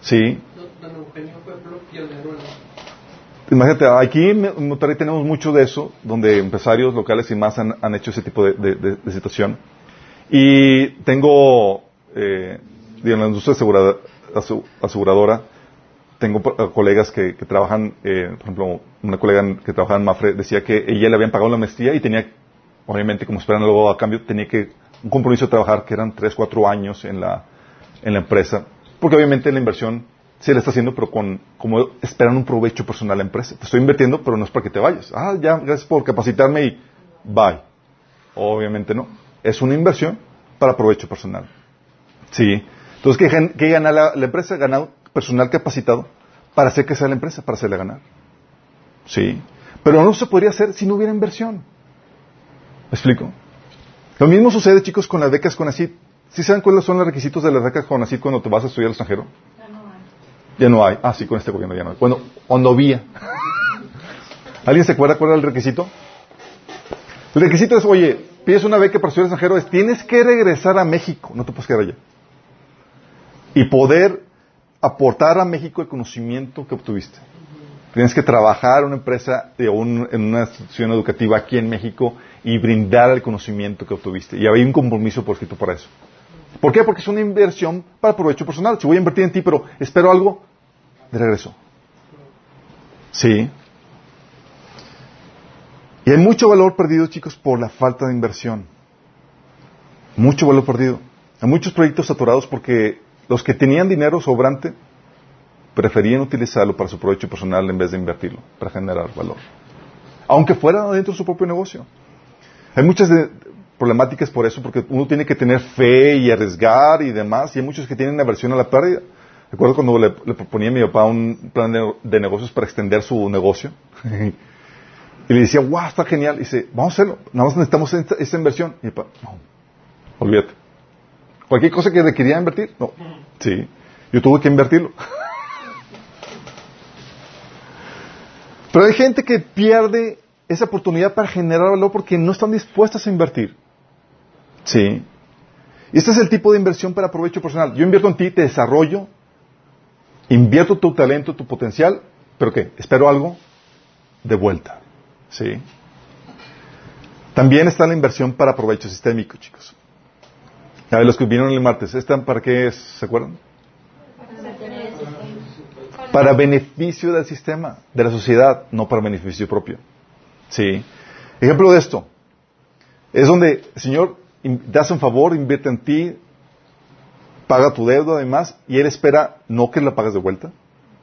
Sí. Imagínate, aquí en Monterrey tenemos mucho de eso, donde empresarios locales y más han, hecho ese tipo de, situación. Y tengo, eh, la industria aseguradora, tengo colegas que, trabajan, eh, por ejemplo, una colega que trabajaba en Mafre decía que ella le habían pagado la maestría y tenía, obviamente, como esperan luego a cambio, tenía que un compromiso de trabajar que eran 3, 4 años en la, en la empresa, porque obviamente la inversión se le está haciendo, pero con, como esperan un provecho personal a la empresa. Te estoy invirtiendo, pero no es para que te vayas. Ah, ya, gracias por capacitarme y bye. Obviamente no. Es una inversión para provecho personal. Sí. Entonces, ¿qué, gana la, empresa? Gana personal capacitado para hacer que sea la empresa, para hacerle ganar. Sí. Pero no se podría hacer si no hubiera inversión. ¿Me explico? Lo mismo sucede, chicos, con las becas con ¿Sí saben cuáles son los requisitos de las becas con cuando te vas a estudiar al extranjero? Ya no hay. Ah, sí, con este gobierno ya no hay. Bueno, cuando había. [LAUGHS] ¿Alguien se acuerda cuál era el requisito? El requisito es, oye, pides una beca para estudiar extranjero, es tienes que regresar a México, no te puedes quedar allá. Y poder aportar a México el conocimiento que obtuviste. Tienes que trabajar en una empresa o en una institución educativa aquí en México y brindar el conocimiento que obtuviste. Y hay un compromiso por escrito para eso. ¿Por qué? Porque es una inversión para provecho personal. Si voy a invertir en ti, pero espero algo de regreso. Sí. Y hay mucho valor perdido, chicos, por la falta de inversión. Mucho valor perdido. Hay muchos proyectos saturados porque los que tenían dinero sobrante preferían utilizarlo para su provecho personal en vez de invertirlo, para generar valor. Aunque fuera dentro de su propio negocio. Hay muchas de, problemáticas por eso, porque uno tiene que tener fe y arriesgar y demás, y hay muchos que tienen aversión a la pérdida. Recuerdo cuando le, proponía a mi papá un plan de, negocios para extender su negocio. [LAUGHS] Y le decía, wow, está genial. Y dice, vamos a hacerlo. Nada más necesitamos esta, esta inversión. Y papá, no, olvídate. Cualquier cosa que requería invertir, no. Sí. Yo tuve que invertirlo. [LAUGHS] Pero hay gente que pierde esa oportunidad para generar valor porque no están dispuestas a invertir. Sí. Y este es el tipo de inversión para provecho personal. Yo invierto en ti, te desarrollo, invierto tu talento, tu potencial, pero ¿qué? Espero algo de vuelta. ¿Sí? También está la inversión para provecho sistémico, chicos. A ver, los que vinieron el martes, ¿están para qué es? ¿Se acuerdan? Para beneficio del sistema, de la sociedad, no para beneficio propio. ¿Sí? Ejemplo de esto. Es donde, Señor, te hace un favor, invierte en ti, paga tu deuda además, y Él espera no que la pagues de vuelta,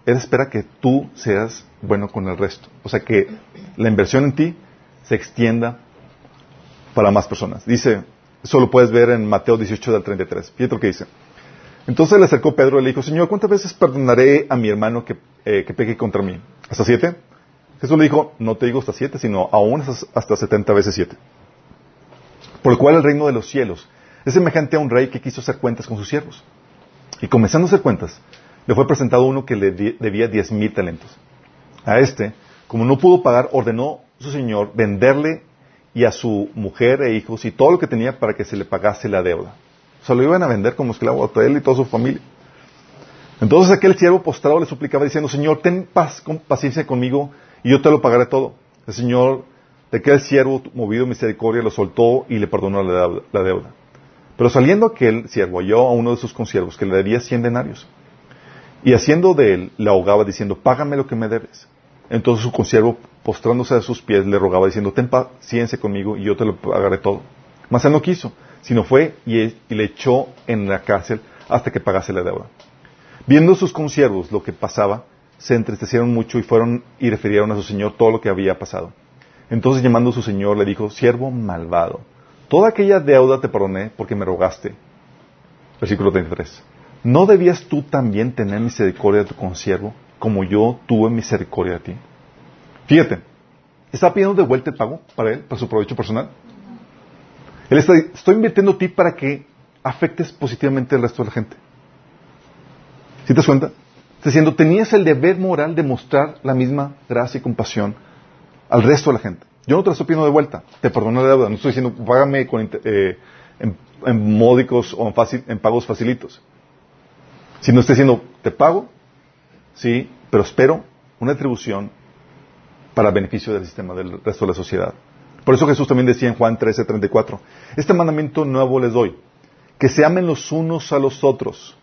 Él espera que tú seas bueno con el resto. O sea, que la inversión en ti se extienda para más personas. Dice, eso lo puedes ver en Mateo 18 del 33. Fíjate lo que dice. Entonces le acercó Pedro y le dijo, Señor, ¿cuántas veces perdonaré a mi hermano que, eh, contra mí? ¿Hasta siete? Jesús le dijo, no te digo hasta siete, sino aún hasta setenta veces siete. Por lo cual el reino de los cielos es semejante a un rey que quiso hacer cuentas con sus siervos. Y comenzando a hacer cuentas, le fue presentado uno que le debía diez mil talentos. A este, como no pudo pagar, ordenó su señor venderle y a su mujer e hijos y todo lo que tenía para que se le pagase la deuda. O sea, lo iban a vender como esclavo a él y toda su familia. Entonces aquel siervo postrado le suplicaba diciendo, Señor, ten paz, con, paciencia conmigo y yo te lo pagaré todo. El Señor de aquel siervo, movido misericordia, lo soltó y le perdonó la deuda. Pero saliendo aquel siervo halló a uno de sus consiervos que le debía cien denarios. Y haciendo de él, le ahogaba diciendo, págame lo que me debes. Entonces su consiervo, postrándose a sus pies, le rogaba diciendo, ten paciencia conmigo y yo te lo pagaré todo. Mas él no quiso, sino fue y, le echó en la cárcel hasta que pagase la deuda. Viendo sus consiervos lo que pasaba, se entristecieron mucho y fueron y refirieron a su señor todo lo que había pasado. Entonces llamando a su señor le dijo, siervo malvado, toda aquella deuda te perdoné porque me rogaste. Versículo 33. ¿No debías tú también tener misericordia de tu consiervo como yo tuve misericordia de ti. Fíjate, está pidiendo de vuelta el pago para él, para su provecho personal. Él está, estoy invirtiendo a ti para que afectes positivamente al resto de la gente. ¿Sí te das cuenta? Está diciendo, tenías el deber moral de mostrar la misma gracia y compasión al resto de la gente. Yo no te la estoy pidiendo de vuelta, te perdono la deuda, no estoy diciendo, págame eh, en, módicos o en, en pagos facilitos. Sino estoy diciendo, te pago Sí, pero espero una atribución para beneficio del sistema, del resto de la sociedad. Por eso Jesús también decía en Juan 13:34, este mandamiento nuevo les doy, que se amen los unos a los otros.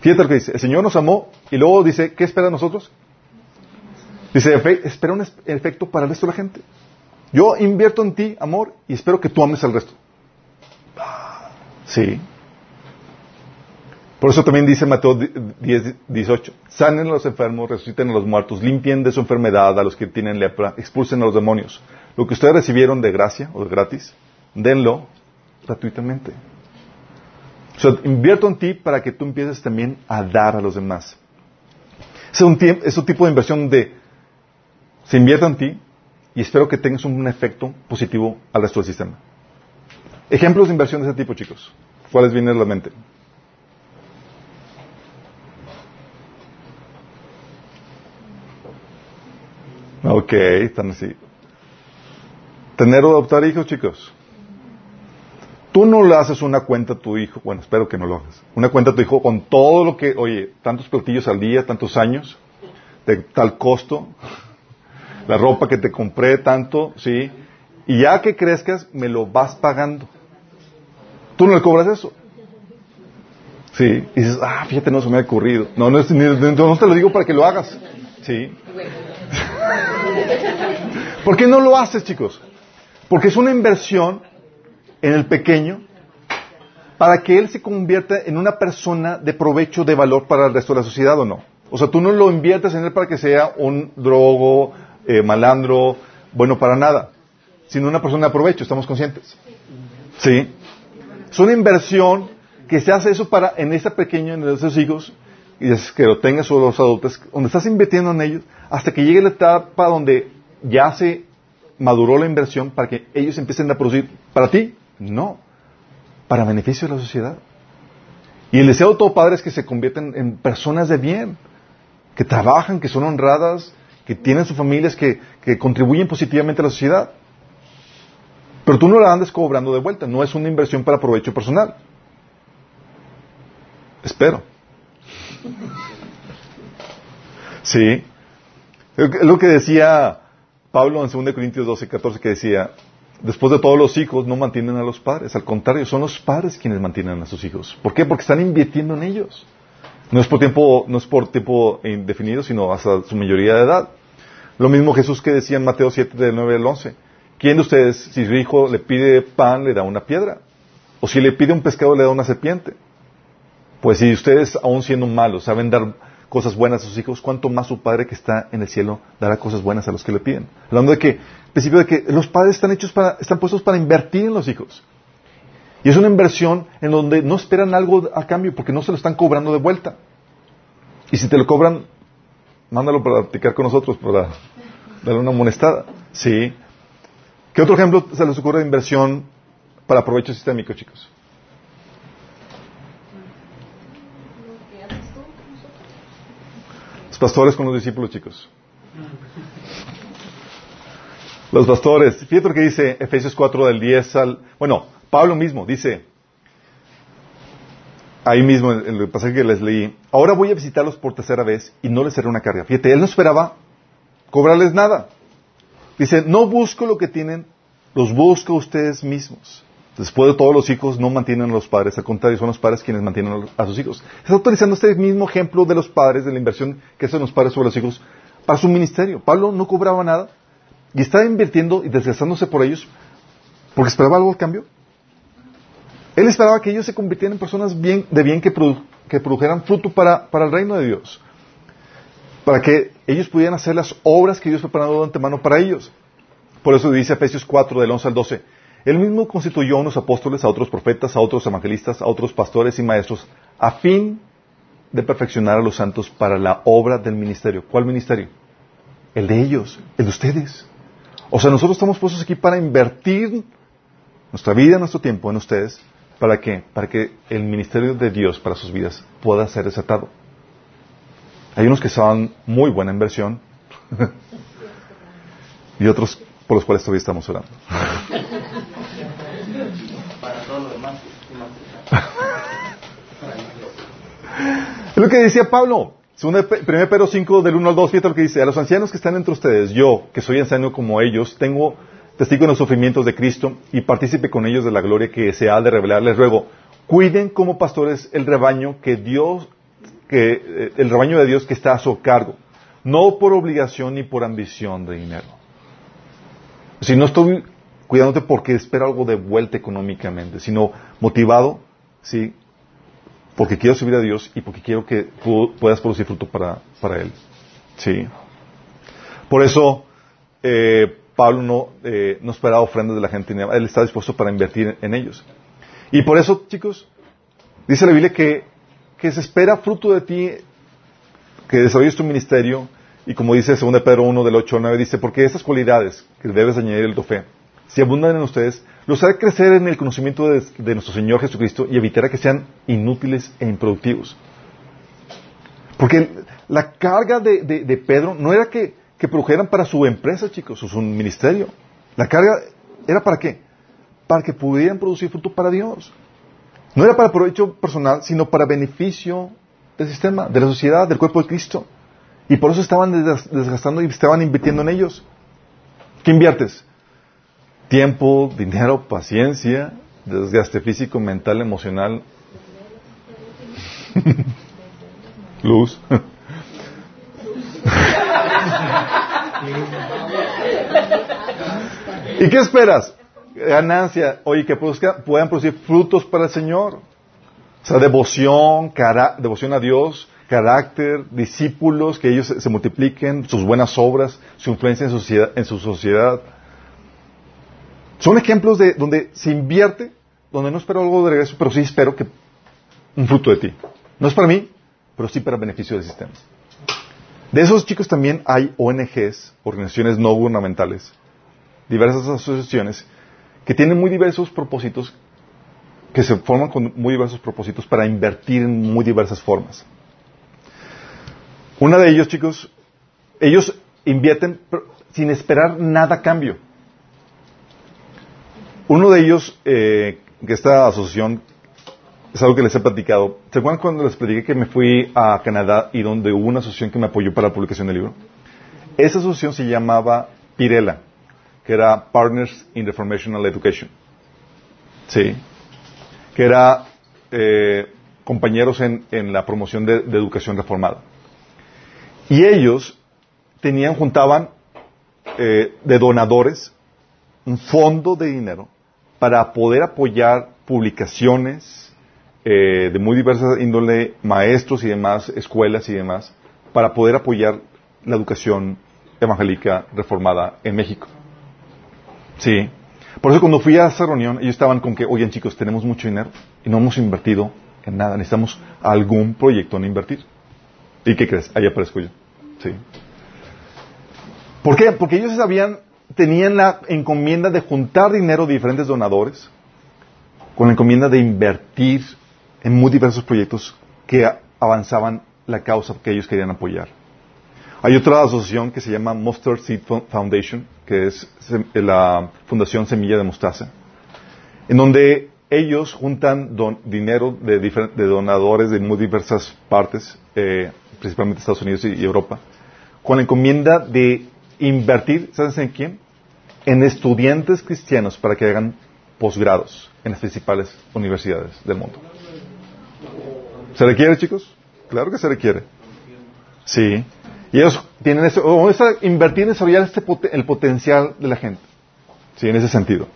Fíjate lo que dice, el Señor nos amó y luego dice, ¿qué espera de nosotros? Dice, espera un efecto para el resto de la gente. Yo invierto en ti, amor, y espero que tú ames al resto. Sí, por eso también dice Mateo 10, 18, sanen a los enfermos, resuciten a los muertos, limpien de su enfermedad a los que tienen lepra, expulsen a los demonios. Lo que ustedes recibieron de gracia o de gratis, denlo gratuitamente. O invierto en ti para que tú empieces también a dar a los demás. Es un, es un tipo de inversión de se invierte en ti y espero que tengas un efecto positivo al resto del sistema. Ejemplos de inversión de ese tipo, chicos. ¿Cuáles vienen a la mente? Ok, están así. Tener o adoptar hijos, chicos. Tú no le haces una cuenta a tu hijo, bueno, espero que no lo hagas, una cuenta a tu hijo con todo lo que, oye, tantos platillos al día, tantos años, de tal costo, la ropa que te compré, tanto, sí, y ya que crezcas, me lo vas pagando. Tú no le cobras eso. Sí, y dices, ah, fíjate, no se me ha ocurrido. No, no, no te lo digo para que lo hagas. Sí. ¿Por qué no lo haces, chicos? Porque es una inversión en el pequeño para que él se convierta en una persona de provecho, de valor para el resto de la sociedad o no. O sea, tú no lo inviertes en él para que sea un drogo, eh, malandro, bueno para nada, sino una persona de provecho, estamos conscientes. ¿Sí? Es una inversión que se hace eso para, en ese pequeño, en esos hijos, y es que lo tengas o los adultos, donde estás invirtiendo en ellos, hasta que llegue la etapa donde ya se maduró la inversión para que ellos empiecen a producir para ti, no, para beneficio de la sociedad. Y el deseo de todo padre es que se conviertan en personas de bien, que trabajan, que son honradas, que tienen sus familias, que, que contribuyen positivamente a la sociedad. Pero tú no la andes cobrando de vuelta, no es una inversión para provecho personal. Espero. Sí. Es lo que decía Pablo en 2 Corintios 12, 14, que decía, después de todos los hijos no mantienen a los padres, al contrario, son los padres quienes mantienen a sus hijos. ¿Por qué? Porque están invirtiendo en ellos. No es por tiempo, no es por tiempo indefinido, sino hasta su mayoría de edad. Lo mismo Jesús que decía en Mateo 7, del 9 al 11. ¿Quién de ustedes, si su hijo le pide pan, le da una piedra? O si le pide un pescado, le da una serpiente? Pues si ustedes, aún siendo malos, saben dar cosas buenas a sus hijos, cuánto más su Padre que está en el cielo dará cosas buenas a los que le piden. Hablando de que, principio de que los padres están hechos para, están puestos para invertir en los hijos. Y es una inversión en donde no esperan algo a cambio porque no se lo están cobrando de vuelta. Y si te lo cobran, mándalo para practicar con nosotros, para darle una amonestada. Sí. ¿Qué otro ejemplo se les ocurre de inversión para provecho sistémico, chicos? Pastores con los discípulos, chicos. Los pastores. Fíjate lo que dice Efesios 4 del 10 al... Bueno, Pablo mismo dice, ahí mismo en el pasaje que les leí, ahora voy a visitarlos por tercera vez y no les seré una carga. Fíjate, él no esperaba cobrarles nada. Dice, no busco lo que tienen, los busco ustedes mismos. Después de todos los hijos no mantienen a los padres, al contrario, son los padres quienes mantienen a sus hijos. Está utilizando este mismo ejemplo de los padres, de la inversión que hacen los padres sobre los hijos, para su ministerio. Pablo no cobraba nada y estaba invirtiendo y desgastándose por ellos porque esperaba algo al cambio. Él esperaba que ellos se convirtieran en personas bien, de bien que, produjeran fruto para, para el reino de Dios. Para que ellos pudieran hacer las obras que Dios preparado de antemano para ellos. Por eso dice Efesios 4, del 11 al 12. Él mismo constituyó a unos apóstoles, a otros profetas, a otros evangelistas, a otros pastores y maestros, a fin de perfeccionar a los santos para la obra del ministerio. ¿Cuál ministerio? El de ellos, el de ustedes. O sea, nosotros estamos puestos aquí para invertir nuestra vida, nuestro tiempo en ustedes. ¿Para qué? Para que el ministerio de Dios para sus vidas pueda ser desatado. Hay unos que son muy buena inversión [LAUGHS] y otros por los cuales todavía estamos orando. [LAUGHS] es lo que decía Pablo. 1 Pedro 5 del 1 al 2, fíjate lo que dice. A los ancianos que están entre ustedes, yo, que soy anciano como ellos, tengo testigo en los sufrimientos de Cristo y partícipe con ellos de la gloria que se ha de revelar. Les ruego, cuiden como pastores el rebaño que Dios, que, eh, el rebaño de Dios que está a su cargo, no por obligación ni por ambición de dinero. Si no estoy cuidándote porque espero algo de vuelta económicamente, sino motivado, sí, porque quiero subir a Dios y porque quiero que puedas producir fruto para, para Él. Sí. Por eso, eh, Pablo no, eh, no esperaba ofrendas de la gente, él está dispuesto para invertir en, ellos. Y por eso, chicos, dice la Biblia que, que se espera fruto de ti, que desarrolles tu ministerio, y como dice 2 Pedro 1 del 8 al 9, dice, porque estas cualidades que debes añadir en tu fe, si abundan en ustedes, los hará crecer en el conocimiento de, nuestro Señor Jesucristo y evitará que sean inútiles e improductivos. Porque la carga de, Pedro no era que, que, produjeran para su empresa, chicos, o su ministerio. La carga era para qué? Para que pudieran producir fruto para Dios. No era para provecho personal, sino para beneficio del sistema, de la sociedad, del cuerpo de Cristo. Y por eso estaban desgastando y estaban invirtiendo en ellos. ¿Qué inviertes? Tiempo, dinero, paciencia, desgaste físico, mental, emocional, [LAUGHS] luz. [LAUGHS] ¿Y qué esperas? Ganancia. Oye, que puedan producir frutos para el Señor. O sea, devoción, devoción a Dios, carácter, discípulos, que ellos se, multipliquen, sus buenas obras, su influencia en, sociedad, en su sociedad. Son ejemplos de donde se invierte, donde no espero algo de regreso, pero sí espero que un fruto de ti. No es para mí, pero sí para beneficio del sistema. De esos chicos también hay ONGs, organizaciones no gubernamentales, diversas asociaciones que tienen muy diversos propósitos, que se forman con muy diversos propósitos para invertir en muy diversas formas. Una de ellos, chicos, ellos invierten sin esperar nada cambio. Uno de ellos, eh, que esta asociación, es algo que les he platicado. ¿Se acuerdan cuando les platiqué que me fui a Canadá y donde hubo una asociación que me apoyó para la publicación del libro? Esa asociación se llamaba Pirela, que era Partners in Reformational Education. Sí. Que era eh, compañeros en, la promoción de, de educación reformada. Y ellos tenían, juntaban eh, de donadores un fondo de dinero para poder apoyar publicaciones eh, de muy diversa índole, maestros y demás, escuelas y demás, para poder apoyar la educación evangélica reformada en México. Sí. Por eso cuando fui a esa reunión, ellos estaban con que, oigan chicos, tenemos mucho dinero y no hemos invertido en nada, necesitamos algún proyecto en invertir. ¿Y qué crees? Ahí aparezco yo. Sí. ¿Por qué? Porque ellos sabían, tenían la encomienda de juntar dinero de diferentes donadores, con la encomienda de invertir en muy diversos proyectos que avanzaban la causa que ellos querían apoyar. Hay otra asociación que se llama Mustard Seed Foundation, que es la Fundación Semilla de Mostaza, en donde ellos juntan dinero de, donadores de muy diversas partes, eh, principalmente Estados Unidos y Europa, con la encomienda de invertir, ¿sabes en quién? En estudiantes cristianos para que hagan posgrados en las principales universidades del mundo. ¿Se requiere, chicos? Claro que se requiere. Sí. Y ellos tienen eso, o invertir en desarrollar este el potencial de la gente. Sí, en ese sentido.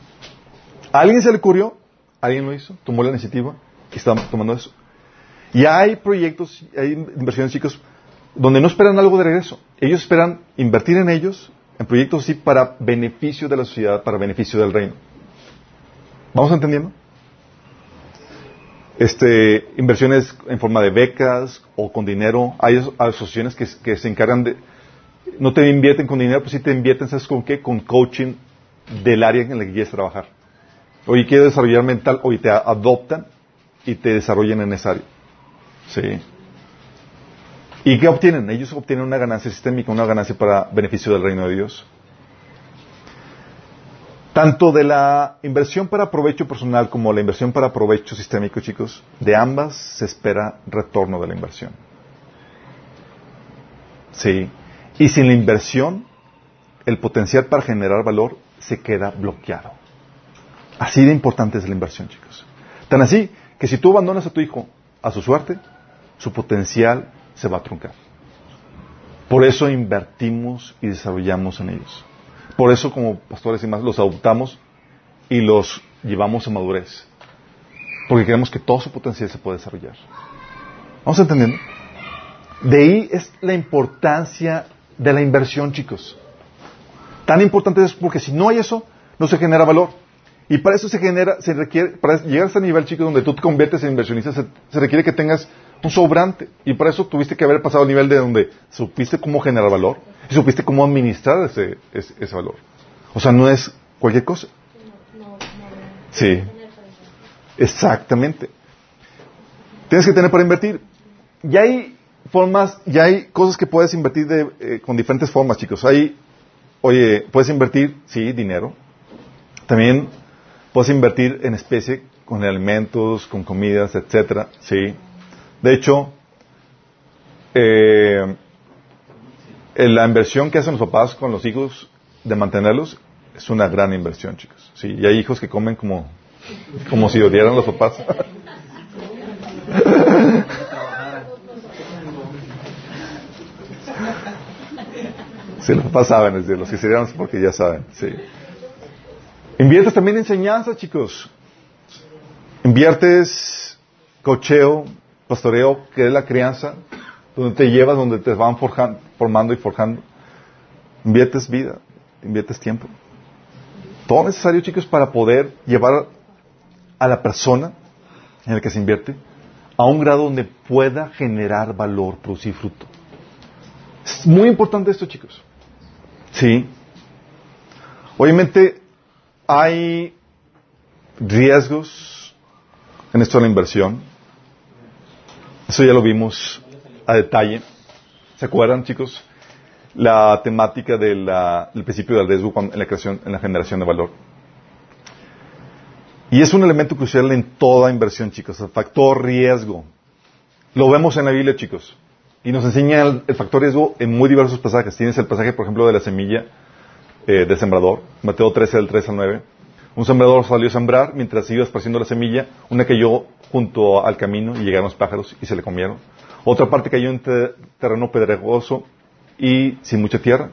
¿A alguien se le ocurrió? ¿Alguien lo hizo? ¿Tomó la iniciativa? Y está tomando eso. Y hay proyectos, hay inversiones, chicos, donde no esperan algo de regreso. Ellos esperan invertir en ellos, en proyectos así, para beneficio de la sociedad, para beneficio del reino. ¿Vamos entendiendo? Este, inversiones en forma de becas o con dinero. Hay asociaciones que, se encargan de... No te invierten con dinero, pues sí te invierten, ¿sabes con qué? Con coaching del área en la que quieres trabajar. Oye, quieres desarrollar mental, oye, te adoptan y te desarrollan en esa área. Sí. ¿Y qué obtienen? Ellos obtienen una ganancia sistémica, una ganancia para beneficio del reino de Dios. Tanto de la inversión para provecho personal como la inversión para provecho sistémico, chicos, de ambas se espera retorno de la inversión. Sí. Y sin la inversión, el potencial para generar valor se queda bloqueado. Así de importante es la inversión, chicos. Tan así que si tú abandonas a tu hijo a su suerte, su potencial se va a truncar. Por eso invertimos y desarrollamos en ellos. Por eso como pastores y más los adoptamos y los llevamos a madurez. Porque queremos que todo su potencial se pueda desarrollar. ¿Vamos entendiendo? De ahí es la importancia de la inversión, chicos. Tan importante es porque si no hay eso, no se genera valor. Y para eso se genera, se requiere, para llegar a ese nivel, chicos, donde tú te conviertes en inversionista, se requiere que tengas un sobrante. Y por eso tuviste que haber pasado al nivel de donde supiste cómo generar valor y supiste cómo administrar ese, ese, valor. O sea, no es cualquier cosa. Sí. Exactamente. Tienes que tener para invertir. Y hay formas, ya hay cosas que puedes invertir de, eh, con diferentes formas, chicos. Hay, oye, puedes invertir, sí, dinero. También puedes invertir en especie, con alimentos, con comidas, etcétera, sí. De hecho, eh, la inversión que hacen los papás con los hijos de mantenerlos es una gran inversión, chicos. Sí, y hay hijos que comen como, como si odiaran los papás. [LAUGHS] Sí, los papás saben, es de los serían porque ya saben. Inviertes también en enseñanza, chicos. Inviertes cocheo, pastoreo, que es la crianza, donde te llevas, donde te van formando y forjando. Inviertes vida, inviertes tiempo. Todo necesario, chicos, para poder llevar a la persona en la que se invierte a un grado donde pueda generar valor, producir fruto. Es muy importante esto, chicos. Sí. Obviamente hay riesgos en esto de la inversión. Eso ya lo vimos a detalle. ¿Se acuerdan, chicos? La temática del principio del riesgo en la creación, en la generación de valor. Y es un elemento crucial en toda inversión, chicos, el factor riesgo. Lo vemos en la Biblia, chicos. Y nos enseña el, factor riesgo en muy diversos pasajes. Tienes el pasaje, por ejemplo, de la semilla eh, del sembrador, Mateo 13, del 3 al 9. Un sembrador salió a sembrar, mientras iba esparciendo la semilla, una cayó junto al camino y llegaron los pájaros y se le comieron. Otra parte cayó en terreno pedregoso y sin mucha tierra.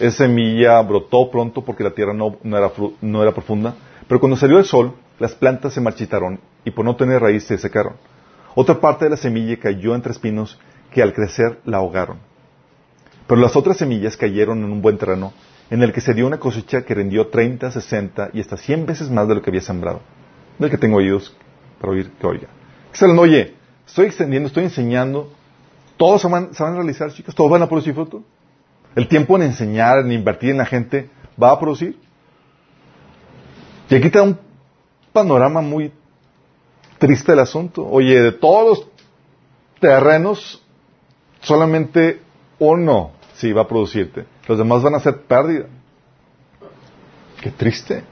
Esa semilla brotó pronto porque la tierra no, era, no era profunda. Pero cuando salió el sol, las plantas se marchitaron y por no tener raíz se secaron. Otra parte de la semilla cayó entre espinos que al crecer la ahogaron. Pero las otras semillas cayeron en un buen terreno en el que se dio una cosecha que rindió 30, 60 y hasta 100 veces más de lo que había sembrado. No es que tengo oídos para oír que oiga. Excelente, oye, estoy extendiendo, estoy enseñando. Todos se van, a realizar, chicos, todos van a producir fruto. El tiempo en enseñar, en invertir en la gente, va a producir. Y aquí está un panorama muy triste el asunto. Oye, de todos los terrenos, solamente uno sí va a producirte. Los demás van a ser pérdida. Qué triste.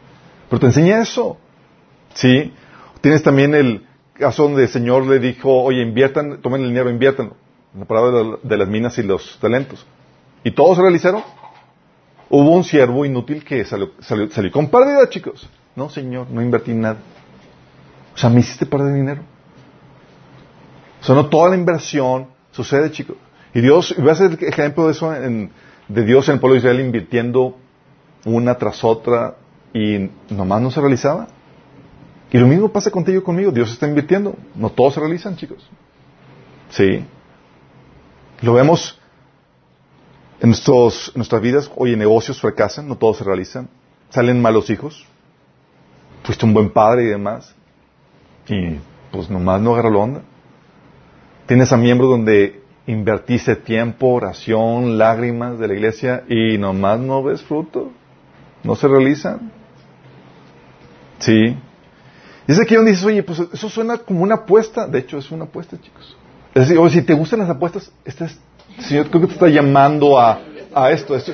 Pero te enseña eso. Sí. Tienes también el caso donde el Señor le dijo, oye, inviertan, tomen el dinero, inviertan. La palabra de las minas y los talentos. Y todos se realizaron. Hubo un siervo inútil que salió, salió con pérdida, chicos. No, Señor, no invertí nada. O sea, me hiciste perder dinero. O sea, no toda la inversión sucede, chicos. Y Dios, voy a hacer el ejemplo de eso, de Dios en el pueblo de Israel invirtiendo una tras otra y nomás no se realizaba. Y lo mismo pasa contigo y conmigo. Dios está invirtiendo. No todos se realizan, chicos. Sí. Lo vemos en, nuestros, nuestras vidas. Oye, negocios fracasan, no todos se realizan. Salen malos hijos. Fuiste un buen padre y demás. Y pues nomás no agarró la onda. Tienes a miembros donde invertiste tiempo, oración, lágrimas de la iglesia y nomás no ves fruto. No se realizan. Sí. Es aquí donde dices, oye, pues eso suena como una apuesta. De hecho, es una apuesta, chicos. Es decir, oye, si te gustan las apuestas, este es, Señor creo que te está llamando a, a esto. Es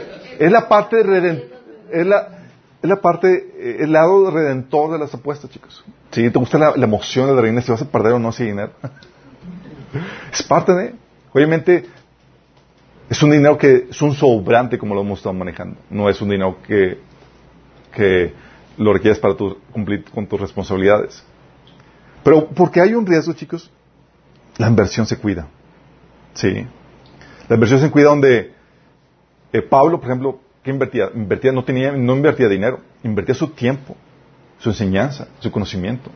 la parte de es la, es la parte, el lado redentor de las apuestas, chicos. Si te gusta la, emoción de la reina, si vas a perder o no ese dinero. [LAUGHS] es parte de. Obviamente, es un dinero que es un sobrante como lo hemos estado manejando. No es un dinero que, que lo requieres para cumplir con tus responsabilidades. Pero porque hay un riesgo, chicos, la inversión se cuida. Sí. La inversión se cuida donde eh, Pablo, por ejemplo, ¿qué invertía? Invertía, no tenía, no invertía dinero, invertía su tiempo su enseñanza, su conocimiento.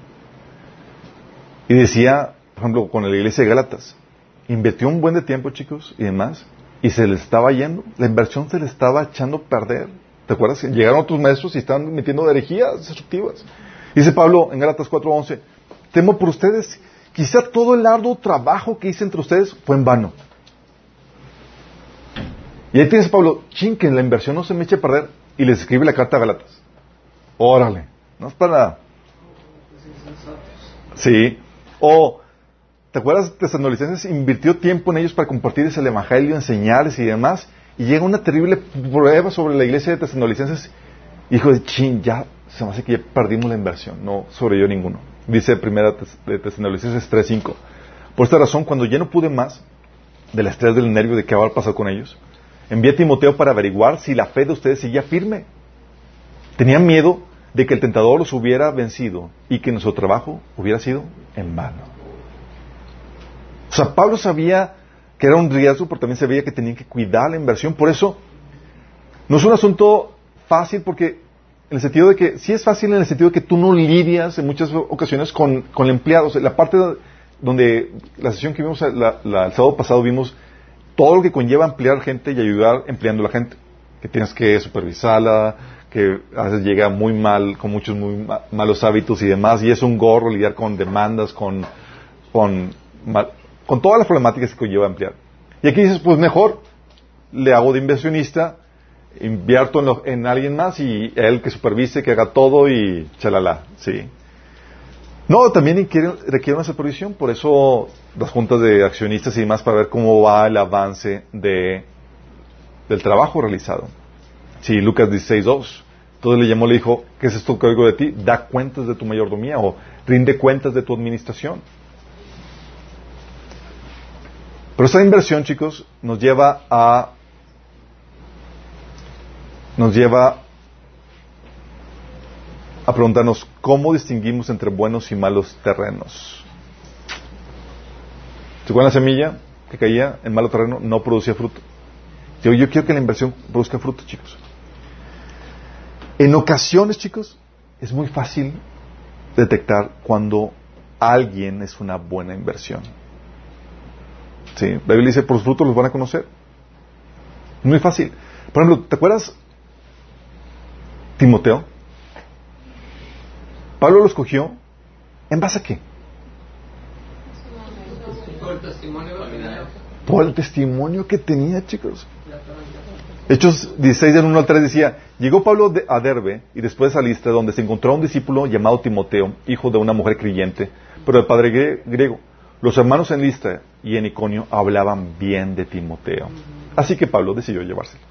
Y decía, por ejemplo, con la iglesia de Gálatas, invirtió un buen de tiempo, chicos, y demás, y se le estaba yendo, la inversión se le estaba echando a perder. ¿Te acuerdas? Llegaron otros maestros y estaban metiendo herejías destructivas. Dice Pablo en Gálatas 4:11, temo por ustedes, quizá todo el arduo trabajo que hice entre ustedes fue en vano. Y ahí tienes Pablo, ching, que la inversión no se me eche a perder, y les escribe la carta a Gálatas. Órale. No es para... Sí. O, ¿te acuerdas? Tesanolicenses invirtió tiempo en ellos para compartir el evangelio, enseñarles y demás. Y llega una terrible prueba sobre la iglesia de Tesanolicenses. Hijo de chin, ya se me hace que ya perdimos la inversión. No sobreyó ninguno. Dice primera de Tesanolicenses 3.5. Por esta razón, cuando ya no pude más del estrés del nervio de qué a pasar con ellos, envié a Timoteo para averiguar si la fe de ustedes seguía firme. Tenía miedo de que el tentador los hubiera vencido y que nuestro trabajo hubiera sido en vano. O sea, Pablo sabía que era un riesgo, pero también sabía que tenían que cuidar la inversión. Por eso, no es un asunto fácil porque, en el sentido de que, sí es fácil en el sentido de que tú no lidias en muchas ocasiones con, con empleados. La parte donde, la sesión que vimos el sábado pasado vimos todo lo que conlleva emplear gente y ayudar empleando a la gente. Que tienes que supervisarla, que a veces llega muy mal, con muchos muy malos hábitos y demás, y es un gorro lidiar con demandas, con, con, con todas las problemáticas que conlleva emplear. Y aquí dices, pues mejor, le hago de inversionista, invierto en, lo- en alguien más y él que supervise, que haga todo y chalala, ¿sí? No, también requiere, requiere una supervisión, por eso las juntas de accionistas y demás para ver cómo va el avance de, del trabajo realizado. Sí, Lucas 16.2. Entonces le llamó le dijo, ¿qué es esto que oigo de ti? Da cuentas de tu mayordomía o rinde cuentas de tu administración. Pero esta inversión, chicos, nos lleva a nos lleva a preguntarnos cómo distinguimos entre buenos y malos terrenos. ¿Se acuerdan la semilla que caía en malo terreno? No producía fruto. Yo quiero que la inversión produzca fruto, chicos. En ocasiones, chicos, es muy fácil detectar cuando alguien es una buena inversión. Sí, la Biblia dice, por sus frutos los van a conocer. Muy fácil. Por ejemplo, ¿te acuerdas Timoteo? Pablo lo escogió en base a qué? Por el testimonio de la Por el testimonio que tenía, chicos. Hechos 16 del 1 al 3 decía, llegó Pablo de- a Derbe y después a Listra, donde se encontró un discípulo llamado Timoteo, hijo de una mujer creyente, pero de padre griego. Los hermanos en Listra y en Iconio hablaban bien de Timoteo. Así que Pablo decidió llevárselo.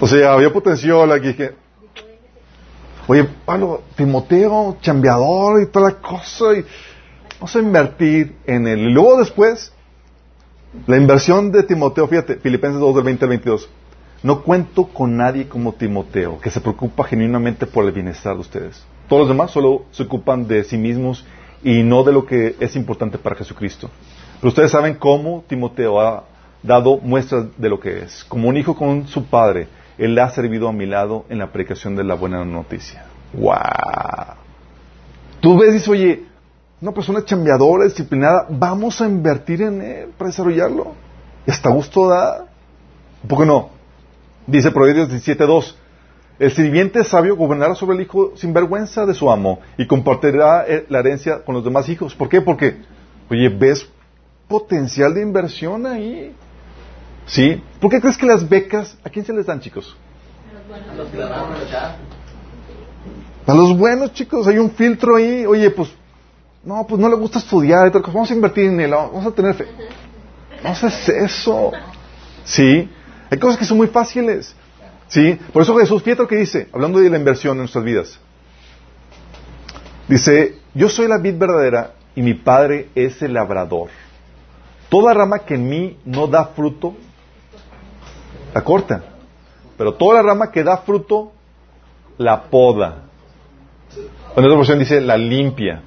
O sea, había potencial aquí que... Oye, Pablo, Timoteo, chambeador y toda la cosa, y vamos a invertir en él. Y luego después, la inversión de Timoteo, fíjate, Filipenses 2 del 20 al 22. No cuento con nadie como Timoteo, que se preocupa genuinamente por el bienestar de ustedes. Todos los demás solo se ocupan de sí mismos y no de lo que es importante para Jesucristo. Pero ustedes saben cómo Timoteo ha dado muestras de lo que es. Como un hijo con su padre, él ha servido a mi lado en la predicación de la buena noticia. ¡Wow! Tú ves y dices, oye, una persona chambeadora, disciplinada, vamos a invertir en él para desarrollarlo. Y hasta gusto da. ¿Un poco no? Dice Proverbios 17.2. El sirviente sabio gobernará sobre el hijo sin vergüenza de su amo y compartirá eh, la herencia con los demás hijos. ¿Por qué? Porque, oye, ves potencial de inversión ahí. ¿Sí? ¿Por qué crees que las becas, a quién se les dan, chicos? Los que la van a. A los buenos, chicos, hay un filtro ahí. Oye, pues, no, pues no le gusta estudiar. Vamos a invertir en él, vamos a tener fe. No haces eso. Sí, hay cosas que son muy fáciles. Sí, por eso Jesús, fíjate lo que dice, hablando de la inversión en nuestras vidas. Dice, yo soy la vid verdadera y mi padre es el labrador. Toda rama que en mí no da fruto, la corta. Pero toda la rama que da fruto, la poda. En otra versión dice, la limpia,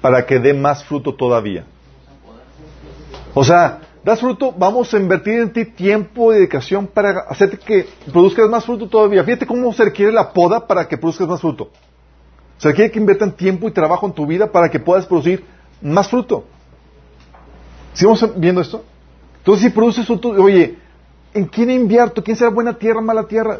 para que dé más fruto todavía. O sea, das fruto, vamos a invertir en ti tiempo y dedicación para hacerte que produzcas más fruto todavía. Fíjate cómo se requiere la poda para que produzcas más fruto. Se requiere que inviertan tiempo y trabajo en tu vida para que puedas producir más fruto. ¿Sigamos viendo esto? Entonces, si produces fruto, oye, ¿en quién invierto? ¿Quién será buena tierra, mala tierra?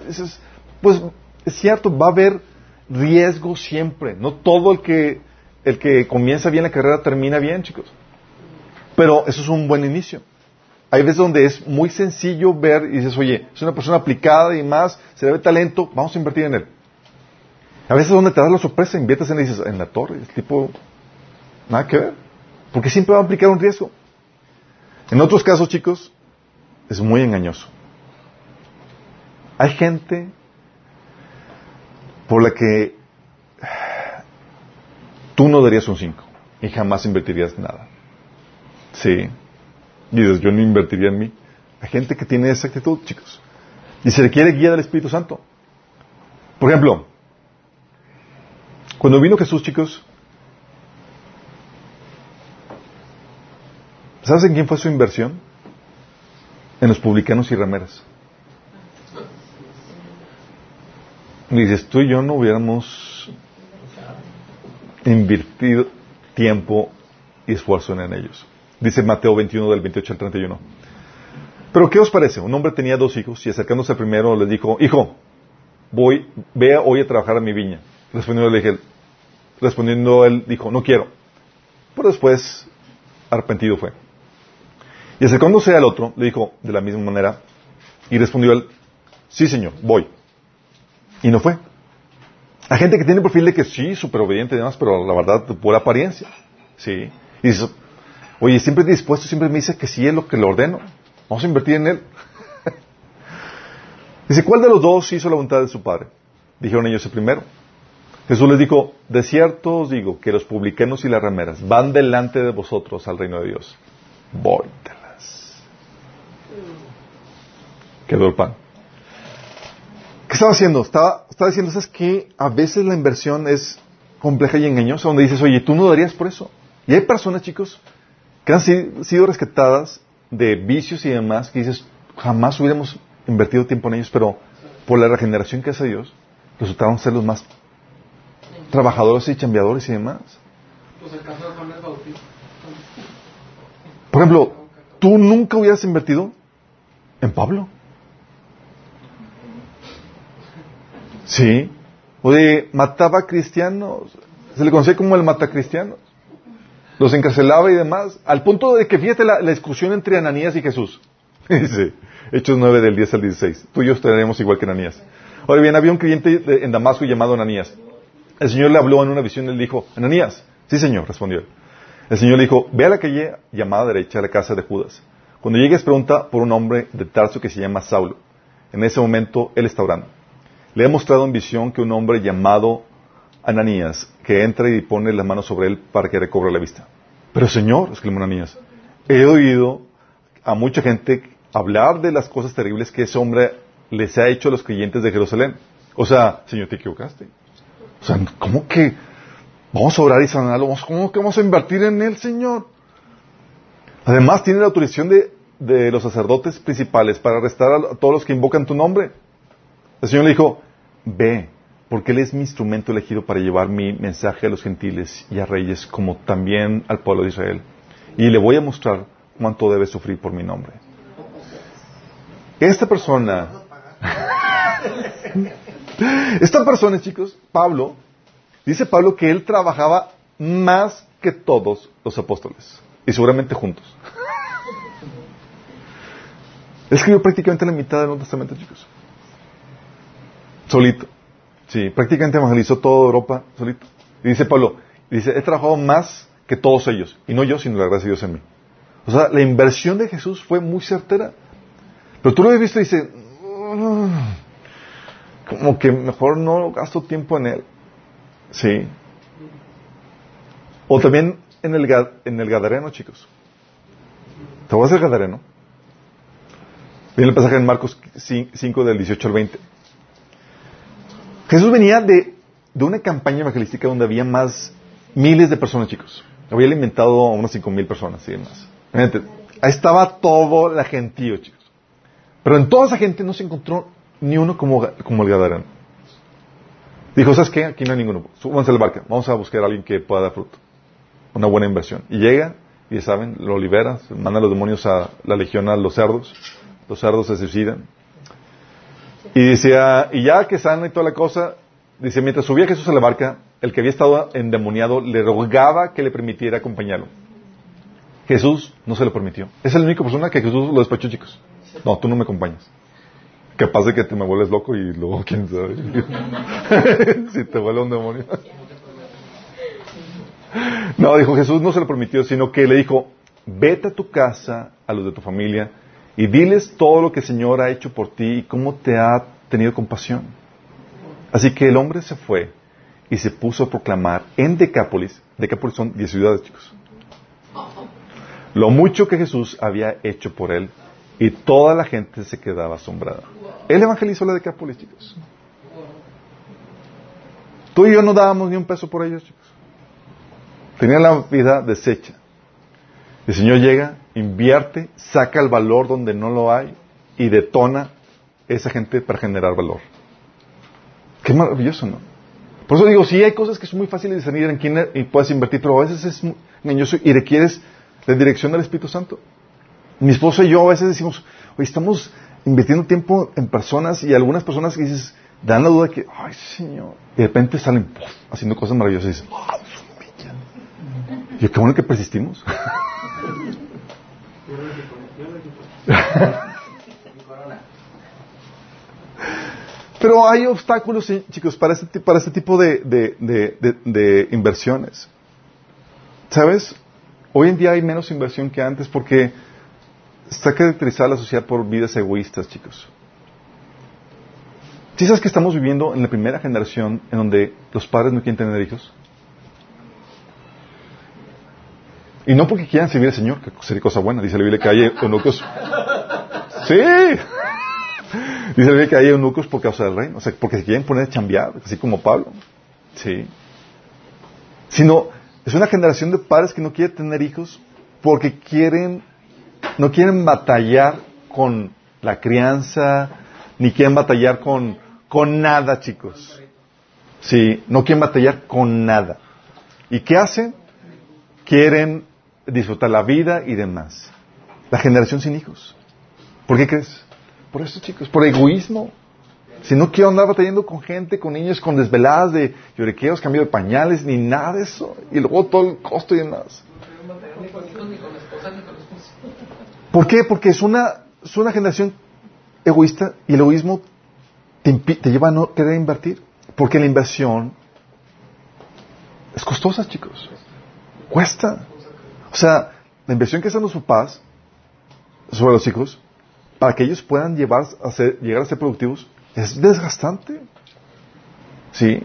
Pues es cierto, va a haber riesgo siempre. No todo el que, el que comienza bien la carrera termina bien, chicos. Pero eso es un buen inicio. Hay veces donde es muy sencillo ver y dices, oye, es una persona aplicada y más, se le ve talento, vamos a invertir en él. A veces donde te das la sorpresa, inviertes en él y dices, en la torre, es tipo, nada que ver. Porque siempre va a aplicar un riesgo. En otros casos, chicos, es muy engañoso. Hay gente por la que tú no darías un 5 y jamás invertirías nada. Sí. Y dices, yo no invertiría en mí. Hay gente que tiene esa actitud, chicos. Y se requiere guía del Espíritu Santo. Por ejemplo, cuando vino Jesús, chicos, ¿sabes en quién fue su inversión? En los publicanos y rameras. Y dices, tú y yo no hubiéramos invertido tiempo y esfuerzo en ellos. Dice Mateo 21 del 28 al 31. Pero ¿qué os parece? Un hombre tenía dos hijos y acercándose al primero le dijo, hijo, voy, ve hoy a trabajar a mi viña. Respondiendo, le dije, respondiendo él dijo, no quiero. Pero después, arrepentido fue. Y acercándose al otro, le dijo de la misma manera, Y respondió él, sí, señor, voy. Y no fue. Hay gente que tiene perfil de que sí, súper obediente y demás, pero la verdad, por apariencia. Sí. Y dice, oye, siempre dispuesto, siempre me dice que sí es lo que le ordeno. Vamos a invertir en él. [LAUGHS] dice, ¿cuál de los dos hizo la voluntad de su padre? Dijeron ellos el primero. Jesús les dijo, de cierto os digo que los publicanos y las rameras van delante de vosotros al reino de Dios. Vóytelas. Quedó el pan. ¿Qué estaba haciendo? Estaba, estaba diciendo, ¿sabes qué? A veces la inversión es compleja y engañosa, donde dices, oye, tú no darías por eso. Y hay personas, chicos, que han sido rescatadas de vicios y demás, que dices, jamás hubiéramos invertido tiempo en ellos, pero por la regeneración que hace Dios, resultaron ser los más trabajadores y chambeadores y demás. Pues el caso de Juan el Bautista. Por ejemplo, tú nunca hubieras invertido en Pablo. Sí. Oye, mataba cristianos. Se le conocía como el matacristianos. Los encarcelaba y demás. Al punto de que fíjate la, discusión entre Ananías y Jesús. [LAUGHS] Dice, Hechos 9 del 10 al 16. Tú y yo estaremos igual que Ananías. Ahora bien, había un creyente en Damasco llamado Ananías. El Señor le habló en una visión y le dijo, Ananías, sí Señor, respondió él. El Señor le dijo, ve a la calle llamada derecha a la casa de Judas. Cuando llegues pregunta por un hombre de Tarso que se llama Saulo. En ese momento él está orando. Le he mostrado en visión que un hombre llamado Ananías, que entra y pone la mano sobre él para que recobre la vista. Pero Señor, exclamó Ananías, he oído a mucha gente hablar de las cosas terribles que ese hombre les ha hecho a los creyentes de Jerusalén. O sea, Señor, te equivocaste. O sea, ¿cómo que vamos a orar y sanarlo? ¿Cómo que vamos a invertir en él, Señor? Además, tiene la autorización de, de los sacerdotes principales para arrestar a todos los que invocan tu nombre. El Señor le dijo, ve, porque Él es mi instrumento elegido para llevar mi mensaje a los gentiles y a reyes, como también al pueblo de Israel. Y le voy a mostrar cuánto debe sufrir por mi nombre. Esta persona [LAUGHS] esta persona, chicos, Pablo, dice Pablo que él trabajaba más que todos los apóstoles. Y seguramente juntos. Escribió prácticamente la mitad del Nuevo Testamento, chicos. Solito. Sí, prácticamente evangelizó toda Europa solito. Y dice Pablo, dice, he trabajado más que todos ellos. Y no yo, sino la gracia de Dios en mí. O sea, la inversión de Jesús fue muy certera. Pero tú lo has visto y dices, como que mejor no gasto tiempo en él. Sí. O también en el, en el Gadareno, chicos. ¿Te voy a hacer Gadareno? Viene el pasaje en Marcos 5 del 18 al 20. Jesús venía de, de una campaña evangelística donde había más miles de personas, chicos. Había alimentado a unas cinco mil personas y demás. Ahí estaba todo la gentío, chicos. Pero en toda esa gente no se encontró ni uno como, como el Gadareno. Dijo, ¿sabes qué? Aquí no hay ninguno. Súbanse al barco. Vamos a buscar a alguien que pueda dar fruto. Una buena inversión. Y llega, y ya saben, lo libera, manda a los demonios a la legión a los cerdos. Los cerdos se suicidan. Y decía, y ya que sana y toda la cosa, dice, mientras subía Jesús a la barca, el que había estado endemoniado le rogaba que le permitiera acompañarlo. Jesús no se lo permitió. Es la única persona que Jesús lo despachó, chicos. No, tú no me acompañas capaz de que te me vuelves loco y luego quién sabe [LAUGHS] si te vuelve un demonio. no, dijo Jesús no se lo permitió, sino que le dijo, vete a tu casa, a los de tu familia, y diles todo lo que el Señor ha hecho por ti y cómo te ha tenido compasión. Así que el hombre se fue y se puso a proclamar en Decápolis, Decápolis son 10 ciudades, chicos, lo mucho que Jesús había hecho por él y toda la gente se quedaba asombrada. Él evangelizó la Decápolis, chicos. Tú y yo no dábamos ni un peso por ellos, chicos. Tenían la vida deshecha. El Señor llega, invierte, saca el valor donde no lo hay y detona esa gente para generar valor. Qué maravilloso, ¿no? Por eso digo, sí hay cosas que son muy fáciles de discernir en quién puedes invertir, pero a veces es engañoso y requieres la dirección del Espíritu Santo. Mi esposo y yo a veces decimos, oye, estamos invirtiendo tiempo en personas y algunas personas que dices, dan la duda de que, ay, Señor, y de repente salen haciendo cosas maravillosas y dices, ¡ah, Y yo, qué bueno que persistimos. [LAUGHS] [LAUGHS] Pero hay obstáculos, chicos, para este, para este tipo de, de, inversiones. ¿Sabes? Hoy en día hay menos inversión que antes porque está caracterizada la sociedad por vidas egoístas, chicos. ¿Sí sabes que estamos viviendo en la primera generación en donde los padres no quieren tener hijos? Y no porque quieran servir al Señor, que sería cosa buena. Dice la Biblia que hay eunucos. Sí. Dice la Biblia que hay eunucos por causa del reino. O sea, porque se quieren poner a así como Pablo. Sí. Sino, es una generación de padres que no quieren tener hijos porque quieren, no quieren batallar con la crianza, ni quieren batallar con, con nada, chicos. Sí, no quieren batallar con nada. ¿Y qué hacen? Quieren disfrutar la vida y demás. La generación sin hijos. ¿Por qué crees? Por eso, chicos, por egoísmo. Si no quiero andar batallando con gente, con niños, con desveladas de lloriqueos, cambio de pañales, ni nada de eso. Y luego todo el costo y demás. ¿Por qué? Porque es una, es una generación egoísta y el egoísmo te, te lleva a no querer invertir. Porque la inversión es costosa, chicos. Cuesta. O sea, la inversión que hacen los papás sobre los hijos, para que ellos puedan llevar a ser, llegar a ser productivos, es desgastante. ¿Sí?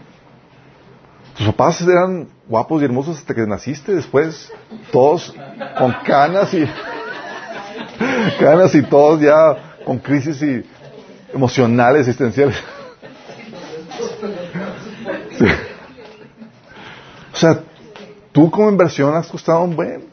Tus papás eran guapos y hermosos hasta que naciste, después todos con canas y [LAUGHS] canas y todos ya con crisis y emocionales, existenciales. [LAUGHS] O sea, tú como inversión has costado un buen.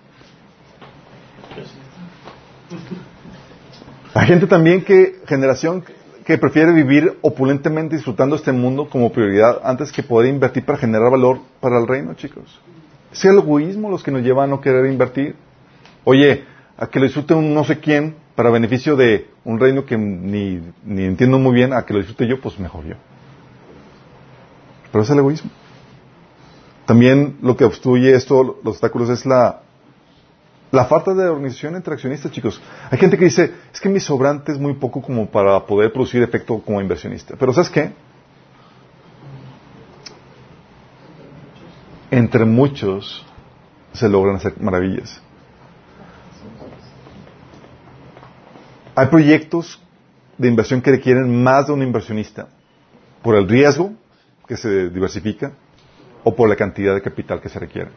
Hay gente también que, generación que prefiere vivir opulentemente disfrutando este mundo como prioridad antes que poder invertir para generar valor para el reino, chicos. Es el egoísmo los que nos lleva a no querer invertir. Oye, a que lo disfrute un no sé quién para beneficio de un reino que ni, ni entiendo muy bien, a que lo disfrute yo, pues mejor yo. Pero es el egoísmo. También lo que obstruye esto, los obstáculos, es la la falta de organización entre accionistas, chicos. Hay gente que dice, es que mi sobrante es muy poco como para poder producir efecto como inversionista. Pero ¿sabes qué? Entre muchos se logran hacer maravillas. Hay proyectos de inversión que requieren más de un inversionista por el riesgo que se diversifica o por la cantidad de capital que se requiere.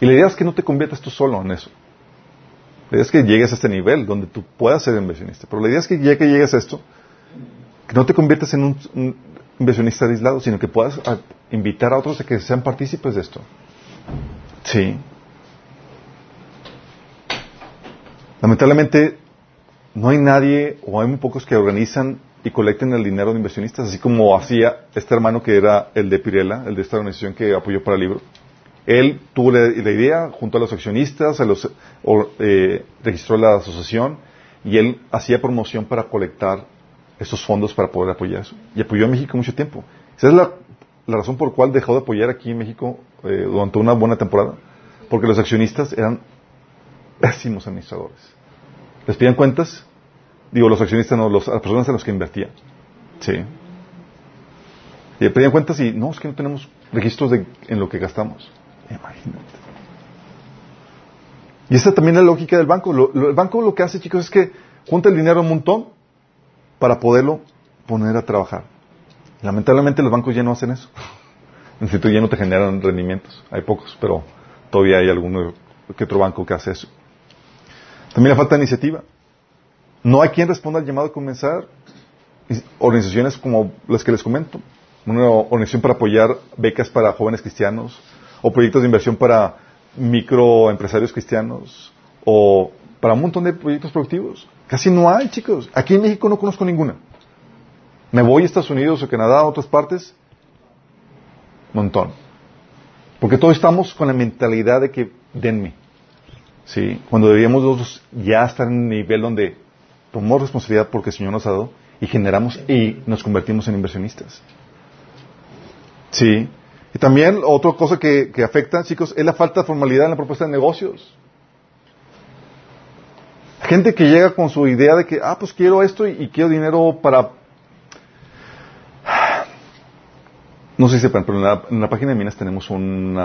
Y la idea es que no te conviertas tú solo en eso. La idea es que llegues a este nivel donde tú puedas ser inversionista. Pero la idea es que ya que llegues a esto, que no te conviertas en un, inversionista aislado, sino que puedas invitar a otros a que sean partícipes de esto. Sí. Lamentablemente, no hay nadie o hay muy pocos que organizan y colecten el dinero de inversionistas, así como hacía este hermano que era el de Pirela, el de esta organización que apoyó para el libro. Él tuvo la, idea junto a los accionistas, los, eh, registró la asociación y él hacía promoción para colectar esos fondos para poder apoyar eso. Y apoyó a México mucho tiempo. Esa es la, razón por la cual dejó de apoyar aquí en México eh, durante una buena temporada. Porque los accionistas eran pésimos administradores. Les pedían cuentas, digo, los accionistas no, las personas en las que invertían. Sí. Y le pedían cuentas y no, es que no tenemos registros de, en lo que gastamos. Imagínate. Y esa también es la lógica del banco. el banco lo que hace, chicos, es que junta el dinero un montón para poderlo poner a trabajar. Lamentablemente los bancos ya no hacen eso. [LAUGHS] En sitio ya no te generan rendimientos. Hay pocos, pero todavía hay alguno que otro banco que hace eso. También le falta iniciativa. No hay quien responda al llamado a comenzar. Organizaciones como las que les comento. Una organización para apoyar becas para jóvenes cristianos, o proyectos de inversión para microempresarios cristianos, o para un montón de proyectos productivos. Casi no hay, chicos. Aquí en México no conozco ninguna. Me voy a Estados Unidos o Canadá o otras partes, montón. Porque todos estamos con la mentalidad de que denme. ¿Sí? Cuando deberíamos ya estar en un nivel donde tomamos responsabilidad porque el Señor nos ha dado y generamos y nos convertimos en inversionistas. Sí. Y también otra cosa que, afecta, chicos, es la falta de formalidad en la propuesta de negocios. Gente que llega con su idea de que, ah, pues quiero esto y, quiero dinero para... no sé si sepan, pero en la, página de Minas tenemos un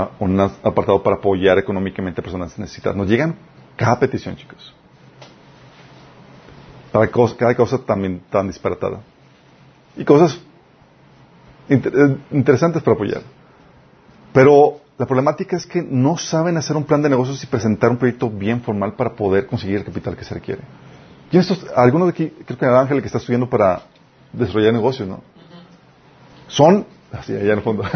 apartado para apoyar económicamente a personas necesitadas. Nos llegan cada petición, chicos. Para cada cosa también tan disparatada. Y cosas eh, interesantes para apoyar. Pero la problemática es que no saben hacer un plan de negocios y presentar un proyecto bien formal para poder conseguir el capital que se requiere. Y estos, algunos de aquí, creo que Ángel que está estudiando para desarrollar negocios, ¿no? Son, así allá en el fondo. [LAUGHS]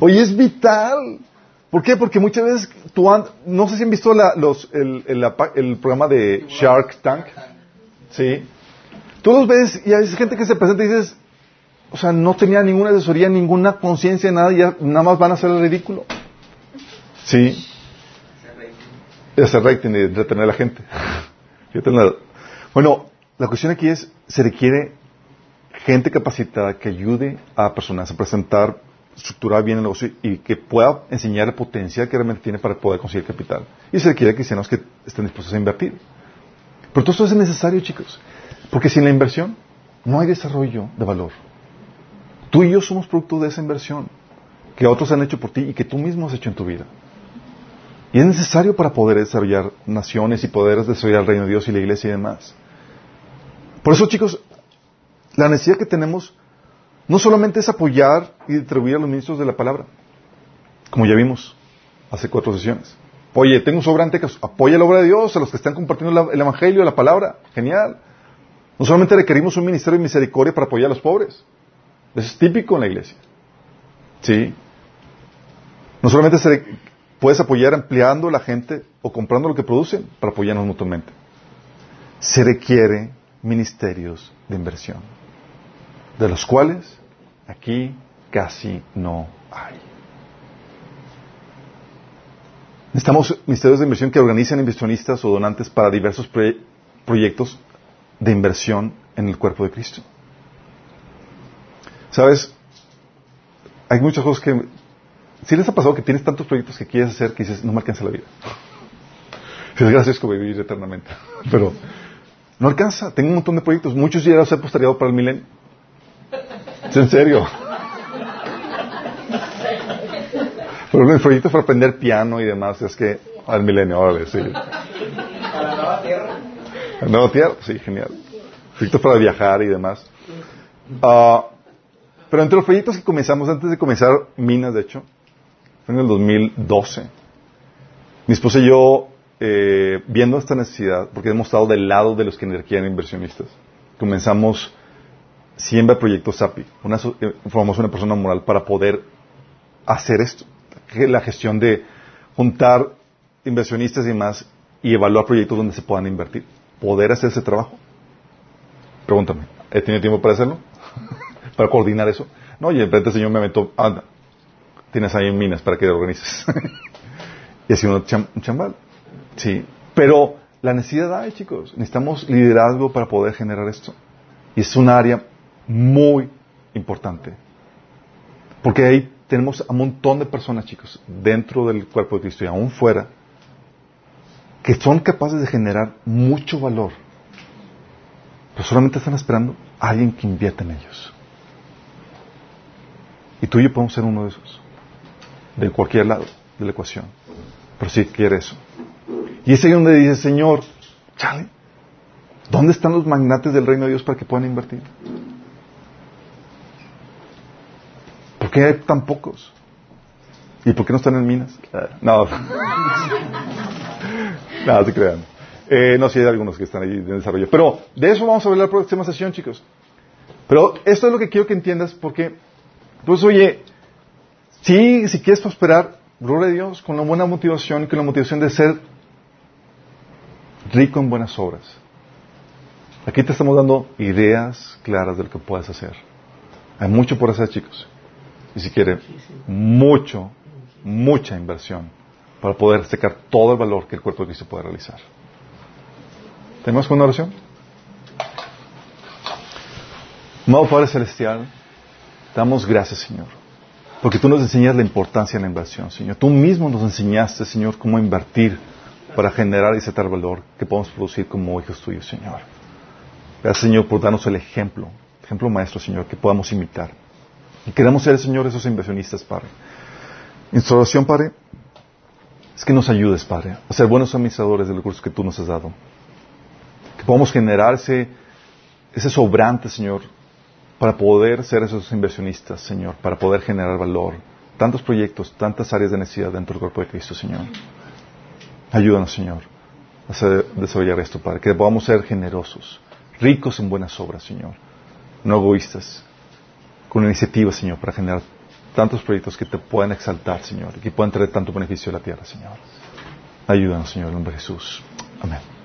Oye, es vital. ¿Por qué? Porque muchas veces tú no sé si han visto los, el, el, programa de Shark Tank. Sí. Tú los ves y hay gente que se presenta y dices, o sea, no tenía ninguna asesoría, ninguna conciencia, nada, y ya nada más van a hacer el ridículo. Sí. Hacer rating y entretener a la gente. [LAUGHS] bueno, la cuestión aquí es, se requiere gente capacitada que ayude a personas a presentar, estructurar bien el negocio y que pueda enseñar el potencial que realmente tiene para poder conseguir capital. Y se requiere cristianos que estén dispuestos a invertir. Pero todo esto es necesario, chicos, porque sin la inversión no hay desarrollo de valor. Tú y yo somos producto de esa inversión que otros han hecho por ti y que tú mismo has hecho en tu vida. Y es necesario para poder desarrollar naciones y poder desarrollar el reino de Dios y la iglesia y demás. Por eso, chicos, la necesidad que tenemos no solamente es apoyar y distribuir a los ministros de la palabra, como ya vimos hace cuatro sesiones. Oye, tengo un sobrante, apoya la obra de Dios, a los que están compartiendo el Evangelio, la palabra. Genial. No solamente requerimos un ministerio de misericordia para apoyar a los pobres, eso es típico en la iglesia. ¿Sí? No solamente se puedes apoyar empleando a la gente o comprando lo que producen para apoyarnos mutuamente. Se requiere ministerios de inversión, de los cuales aquí casi no hay. Necesitamos ministerios de inversión que organicen inversionistas o donantes para diversos proyectos de inversión en el cuerpo de Cristo. ¿Sabes? Hay muchas cosas que... Si les ha pasado que tienes tantos proyectos que quieres hacer que dices, no me alcanza la vida. [LAUGHS] Es gracias por vivir eternamente. [LAUGHS] Pero no alcanza. Tengo un montón de proyectos. Muchos ya los he postergado para el milenio. Es en serio. [LAUGHS] Pero el proyecto para aprender piano y demás es que al milenio, ahora sí. ¿A la nueva tierra? ¿A la nueva tierra? Sí, genial. Proyectos para viajar y demás. Ah... Pero entre los proyectos que comenzamos, antes de comenzar Minas, de hecho, fue en el 2012, mi esposa y yo, eh, viendo esta necesidad, porque hemos estado del lado de los que requieren inversionistas, comenzamos Siembra Proyecto SAPI, una, eh, formamos una persona moral para poder hacer esto, la gestión de juntar inversionistas y demás y evaluar proyectos donde se puedan invertir, poder hacer ese trabajo. Pregúntame, ¿he tenido tiempo para hacerlo? [LAUGHS] para coordinar eso. No, y de repente el Señor me aventó, anda, tienes ahí en minas para que te organices. [LAUGHS] y así un chambal. Sí. Pero la necesidad hay, chicos. Necesitamos liderazgo para poder generar esto. Y es un área muy importante. Porque ahí tenemos a un montón de personas, chicos, dentro del cuerpo de Cristo y aún fuera, que son capaces de generar mucho valor. Pero solamente están esperando a alguien que invierta en ellos. Y tú y yo podemos ser uno de esos. De cualquier lado de la ecuación. Pero si quiere eso. Y es ahí donde dice, Señor, chale, ¿dónde están los magnates del reino de Dios para que puedan invertir? ¿Por qué hay tan pocos? ¿Y por qué no están en minas? No. [LAUGHS] no, se crean. Eh, no, sí hay algunos que están ahí en desarrollo. Pero de eso vamos a hablar la próxima sesión, chicos. Pero esto es lo que quiero que entiendas porque pues oye, sí, si quieres prosperar, gloria a Dios, con una buena motivación con la motivación de ser rico en buenas obras. Aquí te estamos dando ideas claras de lo que puedes hacer. Hay mucho por hacer, chicos. Y si quieres, mucho, mucha inversión para poder sacar todo el valor que el cuerpo de Cristo puede realizar. ¿Tenemos con una oración? Amado Padre Celestial, damos gracias, Señor. Porque tú nos enseñas la importancia de la inversión, Señor. Tú mismo nos enseñaste, Señor, cómo invertir para generar y sacar valor que podemos producir como hijos tuyos, Señor. Gracias, Señor, por darnos el ejemplo. ejemplo maestro, Señor, que podamos imitar. Y queremos ser, Señor, esos inversionistas, Padre. Nuestra Padre, es que nos ayudes, Padre, a ser buenos administradores del recursos que tú nos has dado. Que podamos generar ese, ese sobrante, Señor, para poder ser esos inversionistas, Señor, para poder generar valor. Tantos proyectos, tantas áreas de necesidad dentro del cuerpo de Cristo, Señor. Ayúdanos, Señor, a desarrollar esto, Padre. Que podamos ser generosos, ricos en buenas obras, Señor. No egoístas, con iniciativa, Señor, para generar tantos proyectos que te puedan exaltar, Señor, y que puedan traer tanto beneficio a la tierra, Señor. Ayúdanos, Señor, en nombre de Jesús. Amén.